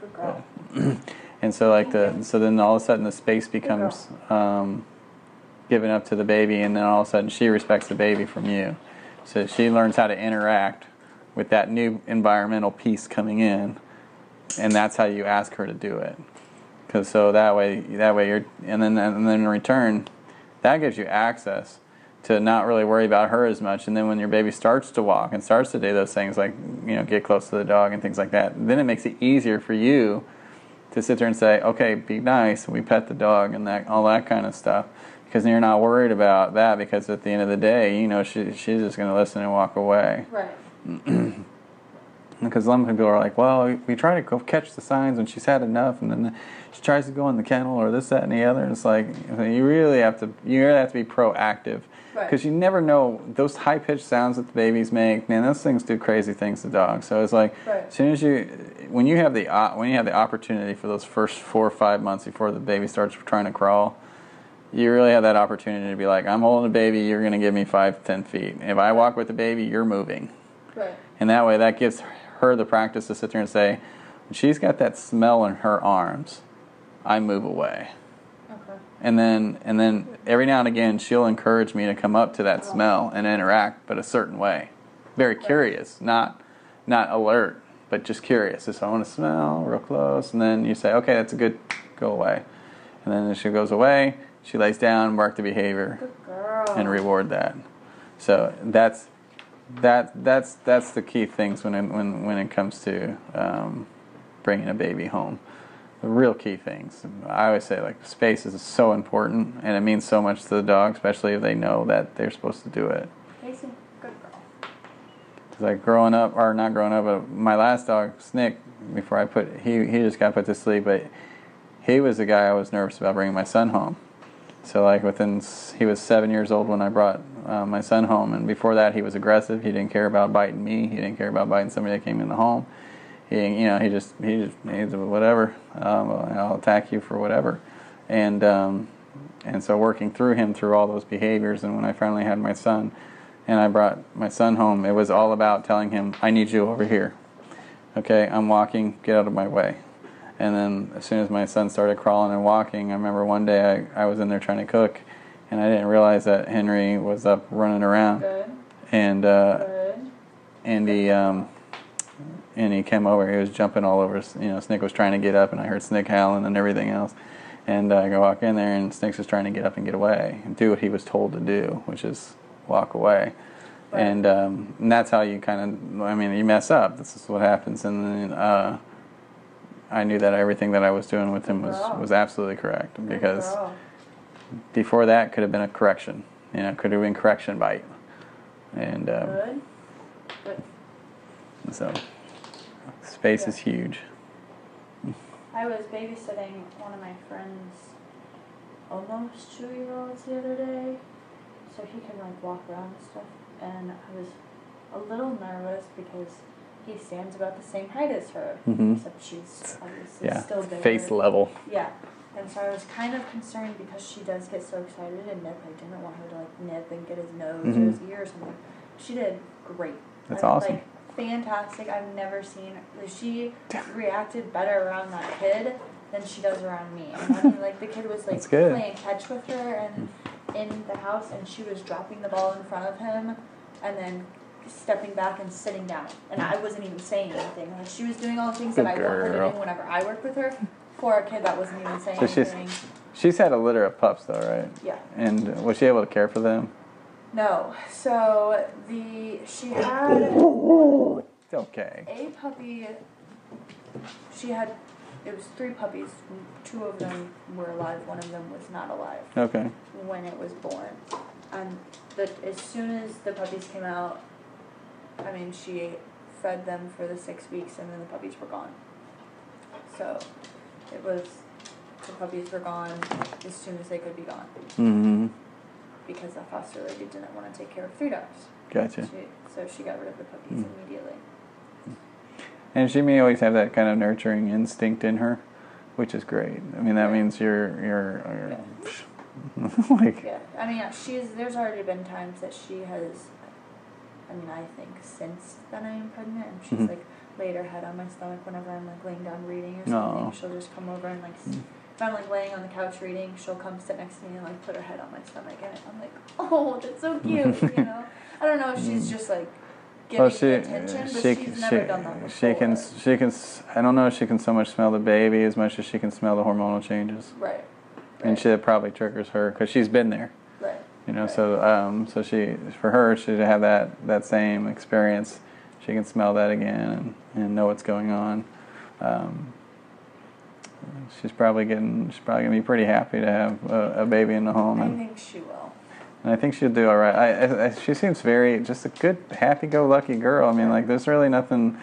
Good girl. And so like the so then all of a sudden the space becomes um, given up to the baby, and then all of a sudden she respects the baby from you. So she learns how to interact with that new environmental piece coming in, and that's how you ask her to do it. Because so that way that way you're and then and then in return, that gives you access to not really worry about her as much. And then when your baby starts to walk and starts to do those things like you know get close to the dog and things like that, then it makes it easier for you to sit there and say, okay, be nice, we pet the dog and that all that kind of stuff, because you're not worried about that. Because at the end of the day, you know she she's just going to listen and walk away. Right. Because some people are like, well, we, try to go catch the signs when she's had enough, and then she tries to go in the kennel or this, that, and the other. And it's like you really have to you really have to be proactive Right. because you never know those high pitched sounds that the babies make. Man, those things do crazy things to dogs. So it's like Right. as soon as you when you have the when you have the opportunity for those first four or five months before the baby starts trying to crawl. You really have that opportunity to be like, I'm holding a baby. You're going to give me five, ten feet. If I walk with the baby, you're moving. Right. And that way, that gives her the practice to sit there and say, she's got that smell in her arms, I move away. Okay. And then, and then every now and again, she'll encourage me to come up to that smell and interact, but a certain way, very curious, not, not alert, but just curious. So I want to smell real close, and then you say, okay, that's a good, go away. And then as she goes away, she lays down, mark the behavior, Good girl. and reward that. So that's that that's that's the key things when it, when when it comes to um, bringing a baby home. The real key things. I always say like space is so important, and it means so much to the dog, especially if they know that they're supposed to do it. Good girl. Cause like growing up, or not growing up, but my last dog, Snick, before I put he he just got put to sleep, but he was the guy I was nervous about bringing my son home. So like within he was seven years old when I brought uh, my son home, and before that he was aggressive. He didn't care about biting me. He didn't care about biting somebody that came in the home. He you know he just he just he's whatever. Um, I'll attack you for whatever, and um, and so working through him through all those behaviors, and when I finally had my son, and I brought my son home, it was all about telling him, I need you over here. Okay, I'm walking, get out of my way. And then as soon as my son started crawling and walking, I remember one day I, I was in there trying to cook, and I didn't realize that Henry was up running around, Good. and uh, Good. and he um, and he came over. He was jumping all over. You know, Snick was trying to get up, and I heard Snick howling and everything else. And uh, I go walk in there, and Snick's just trying to get up and get away and do what he was told to do, which is walk away. Right. And, um, and that's how you kind of, I mean, you mess up. This is what happens. And then uh, I knew that everything that I was doing with him was, was absolutely correct Good because girl. before that could have been a correction. You know, could have been correction bite. And um, Good. Good. so space Yeah. is huge. I was babysitting one of my friend's almost two year olds the other day, so he can like walk around and stuff. And I was a little nervous because he stands about the same height as her, Mhm. except she's obviously Yeah, still bigger. face level. Yeah. And so I was kind of concerned because she does get so excited and nip. I didn't want her to like nip and get his nose Mhm. or his ear or something. She did great. That's I- awesome. Like fantastic. I've never seen. Like, she reacted better around that kid than she does around me. And I mean, like the kid was like playing catch with her and in the house, and she was dropping the ball in front of him, and then stepping back and sitting down. And hmm. I wasn't even saying anything. Like she was doing all the things that Good I want her to do whenever I work with her. For a kid that wasn't even saying So she's- anything. She's had a litter of pups, though, right? Yeah. And was she able to care for them? No. So the she had It's okay. a puppy. She had it was three puppies. Two of them were alive. One of them was not alive Okay. when it was born. and the, as soon as the puppies came out, I mean, she fed them for the six weeks, and then the puppies were gone. So it was the puppies were gone as soon as they could be gone Mm-hmm. because the foster lady didn't want to take care of three dogs. Gotcha. She, so she got rid of the puppies Mm. immediately. And she may always have that kind of nurturing instinct in her, which is great. I mean, that Yeah. means you're you're, you're like Yeah, I mean, she's. There's already been times that she has. I mean, I think since then I am pregnant, and she's Mhm. like laid her head on my stomach whenever I'm like laying down reading or something. She'll just come over and like, Mm. if I'm like laying on the couch reading, she'll come sit next to me and like put her head on my stomach, and I'm like, oh, that's so cute, you know. I don't know if she's just like well, she me attention, but she she's she never done that she can she can I don't know if she can so much smell the baby as much as she can smell the hormonal changes, Right. and she that probably triggers her because she's been there. You know, so um, so she for her she to have that that same experience, she can smell that again and, and know what's going on. Um, she's probably getting she's probably gonna be pretty happy to have a, a baby in the home, I think she will. and I think she'll do all right. I, I, I she seems very just a good happy-go-lucky girl. I mean, like there's really nothing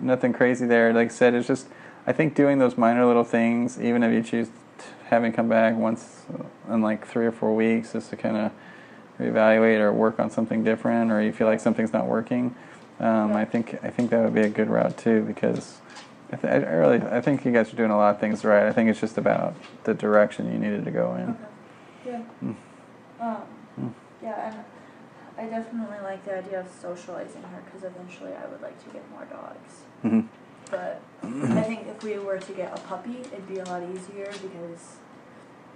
nothing crazy there. Like I said, it's just I think doing those minor little things, even if you choose having come back once in like three or four weeks, just to kind of reevaluate or work on something different, or you feel like something's not working. Um, I think I think that would be a good route too because I, th- I really I think you guys are doing a lot of things right. I think it's just about the direction you needed to go in. Okay. Yeah. Mm. Um, Mm. yeah, and I definitely like the idea of socializing her because eventually I would like to get more dogs. hmm But I mm-hmm. think if we were to get a puppy, it'd be a lot easier because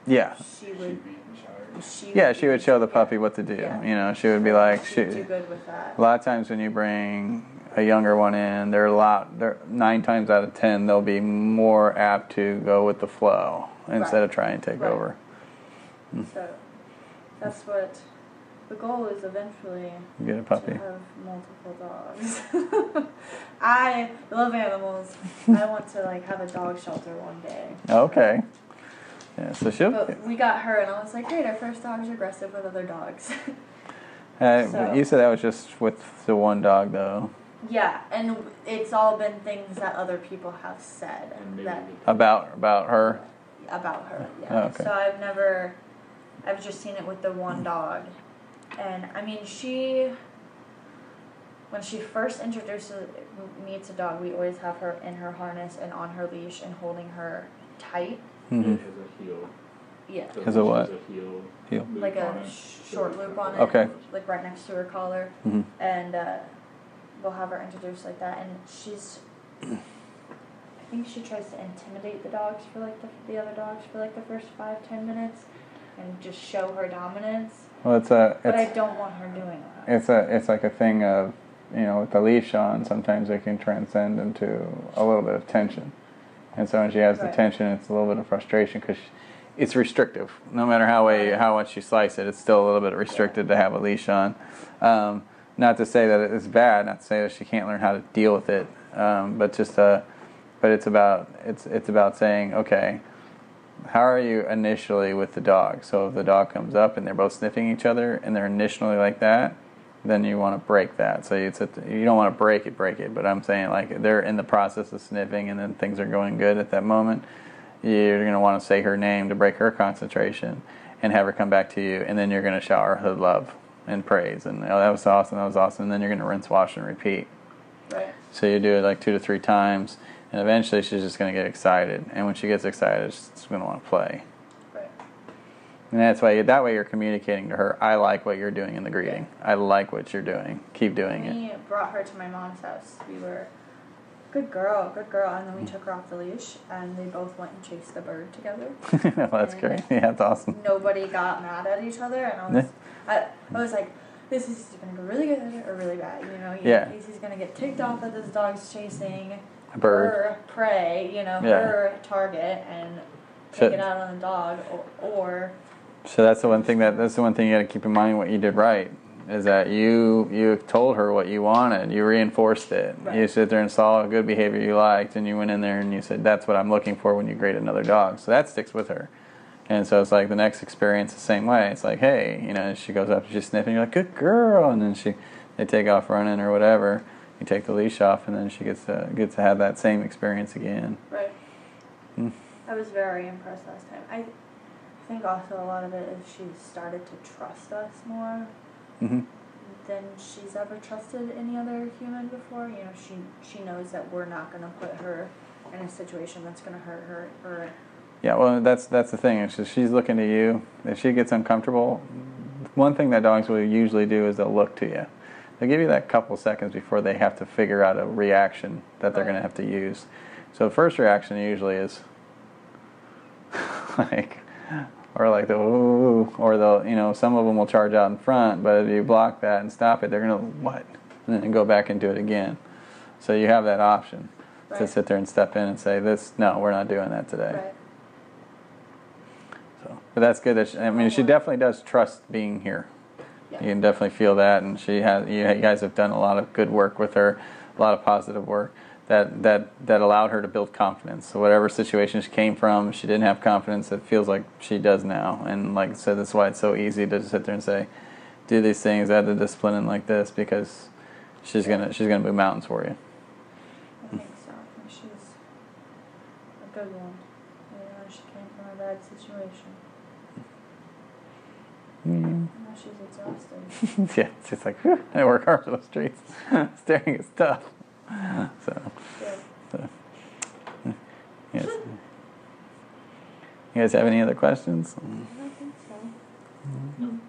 Yeah. she would. She'd be in charge. She Yeah, would she would show the puppy what to do. Yeah. You know, she would be like, she, She'd do good with that. a lot of times when you bring a younger one in, they're a lot, they're nine times out of ten, they'll be more apt to go with the flow instead Right. of trying to take Right. over. So that's what the goal is eventually get a puppy. to have multiple dogs. I love animals. I want to like have a dog shelter one day. Okay. Yeah, so she'll. But we got her, and I was like, great, our first dog's aggressive with other dogs. Uh, so- You said that was just with the one dog, though. yeah, and it's all been things that other people have said And that About about her. about her. Yeah. Oh, okay. So I've never, I've just seen it with the one dog, and I mean she. When she first introduces me to dog, we always have her in her harness and on her leash and holding her tight. Mm-hmm. It has a heel. Yeah. The Has a what? has a heel. Heel. loop Like a on it. short loop on it. Okay. Like right next to her collar. hmm and uh, we'll have her introduced like that. And she's, I think she tries to intimidate the dogs for like the, the other dogs for like the first five ten minutes, and just show her dominance. Well, it's a But I don't want her doing that. it's a it's like a thing of you know with the leash on. Sometimes it can transcend into a little bit of tension, and so when she has the tension, it's a little bit of frustration because it's restrictive. No matter how way how much you slice it, it's still a little bit restricted to have a leash on. Um, not to say that it's bad. Not to say that she can't learn how to deal with it. Um, but just uh, but it's about it's it's about saying okay. How are you initially with the dog? So if the dog comes up and they're both sniffing each other and they're initially like that, then you want to break that. So it's a, you don't want to break it, break it. But I'm saying like they're in the process of sniffing and then things are going good at that moment. You're going to want to say her name to break her concentration and have her come back to you, and then you're going to shower her love and praise and oh that was awesome, that was awesome, and then you're going to rinse, wash, and repeat. Right. So you do it like two to three times, and eventually she's just going to get excited. And when she gets excited, she's going to want to play. Right. And that's why that way you're communicating to her. I like what you're doing in the greeting. I like what you're doing. Keep doing it. We brought her to my mom's house. We were, good girl, good girl, and then we took her off the leash, and they both went and chased the bird together. well, that's great. Yeah, that's awesome. nobody got mad at each other, and I was, I, I was like, this is gonna go really good or really bad. You know, Yeah. he's, he's gonna get ticked off that this dog's chasing A bird. her prey, you know, Yeah. her target, and So- take it out on the dog, or, or So that's the one thing that that's the one thing you got to keep in mind. What you did right is that you you told her what you wanted. You reinforced it. Right. You sit there and saw a good behavior you liked, and you went in there and you said, "That's what I'm looking for when you grade another dog." So that sticks with her. And so it's like the next experience the same way. It's like, hey, you know, she goes up she's sniffing. You're like, good girl, and then she they take off running or whatever. You take the leash off, and then she gets to gets to have that same experience again. Right. Mm. I was very impressed last time. I think also a lot of it is she started to trust us more hmm than she's ever trusted any other human before. You know, she she knows that we're not gonna put her in a situation that's gonna hurt her or Yeah, well, that's that's the thing. It's just she's looking to you. If she gets uncomfortable, one thing that dogs will usually do is they'll look to you. They give you that couple seconds before they have to figure out a reaction that they're Right. going to have to use. So the first reaction usually is like, or like the ooh, or they'll you know some of them will charge out in front, but if you block that and stop it, they're gonna what, and then go back and do it again. So you have that option to sit there and step in and say this. No, we're not doing that today. right. So, but that's good. That she, I mean, she oh, definitely does trust being here. Yeah. You can definitely feel that, and she has. You, you guys have done a lot of good work with her, a lot of positive work that that that allowed her to build confidence. So whatever situation she came from, she didn't have confidence. It feels like she does now, and like I said, that's why it's so easy to sit there and say, "Do these things, add the discipline in like this," because she's gonna she's gonna move mountains for you. I think so. I think she's a good one. You know, she came from a bad situation. Mm she's exhausted. yeah, she's like, I work hard for those streets. Staring is tough. So, yeah. so yes. You guys have any other questions? I don't think so. Mm-hmm. No.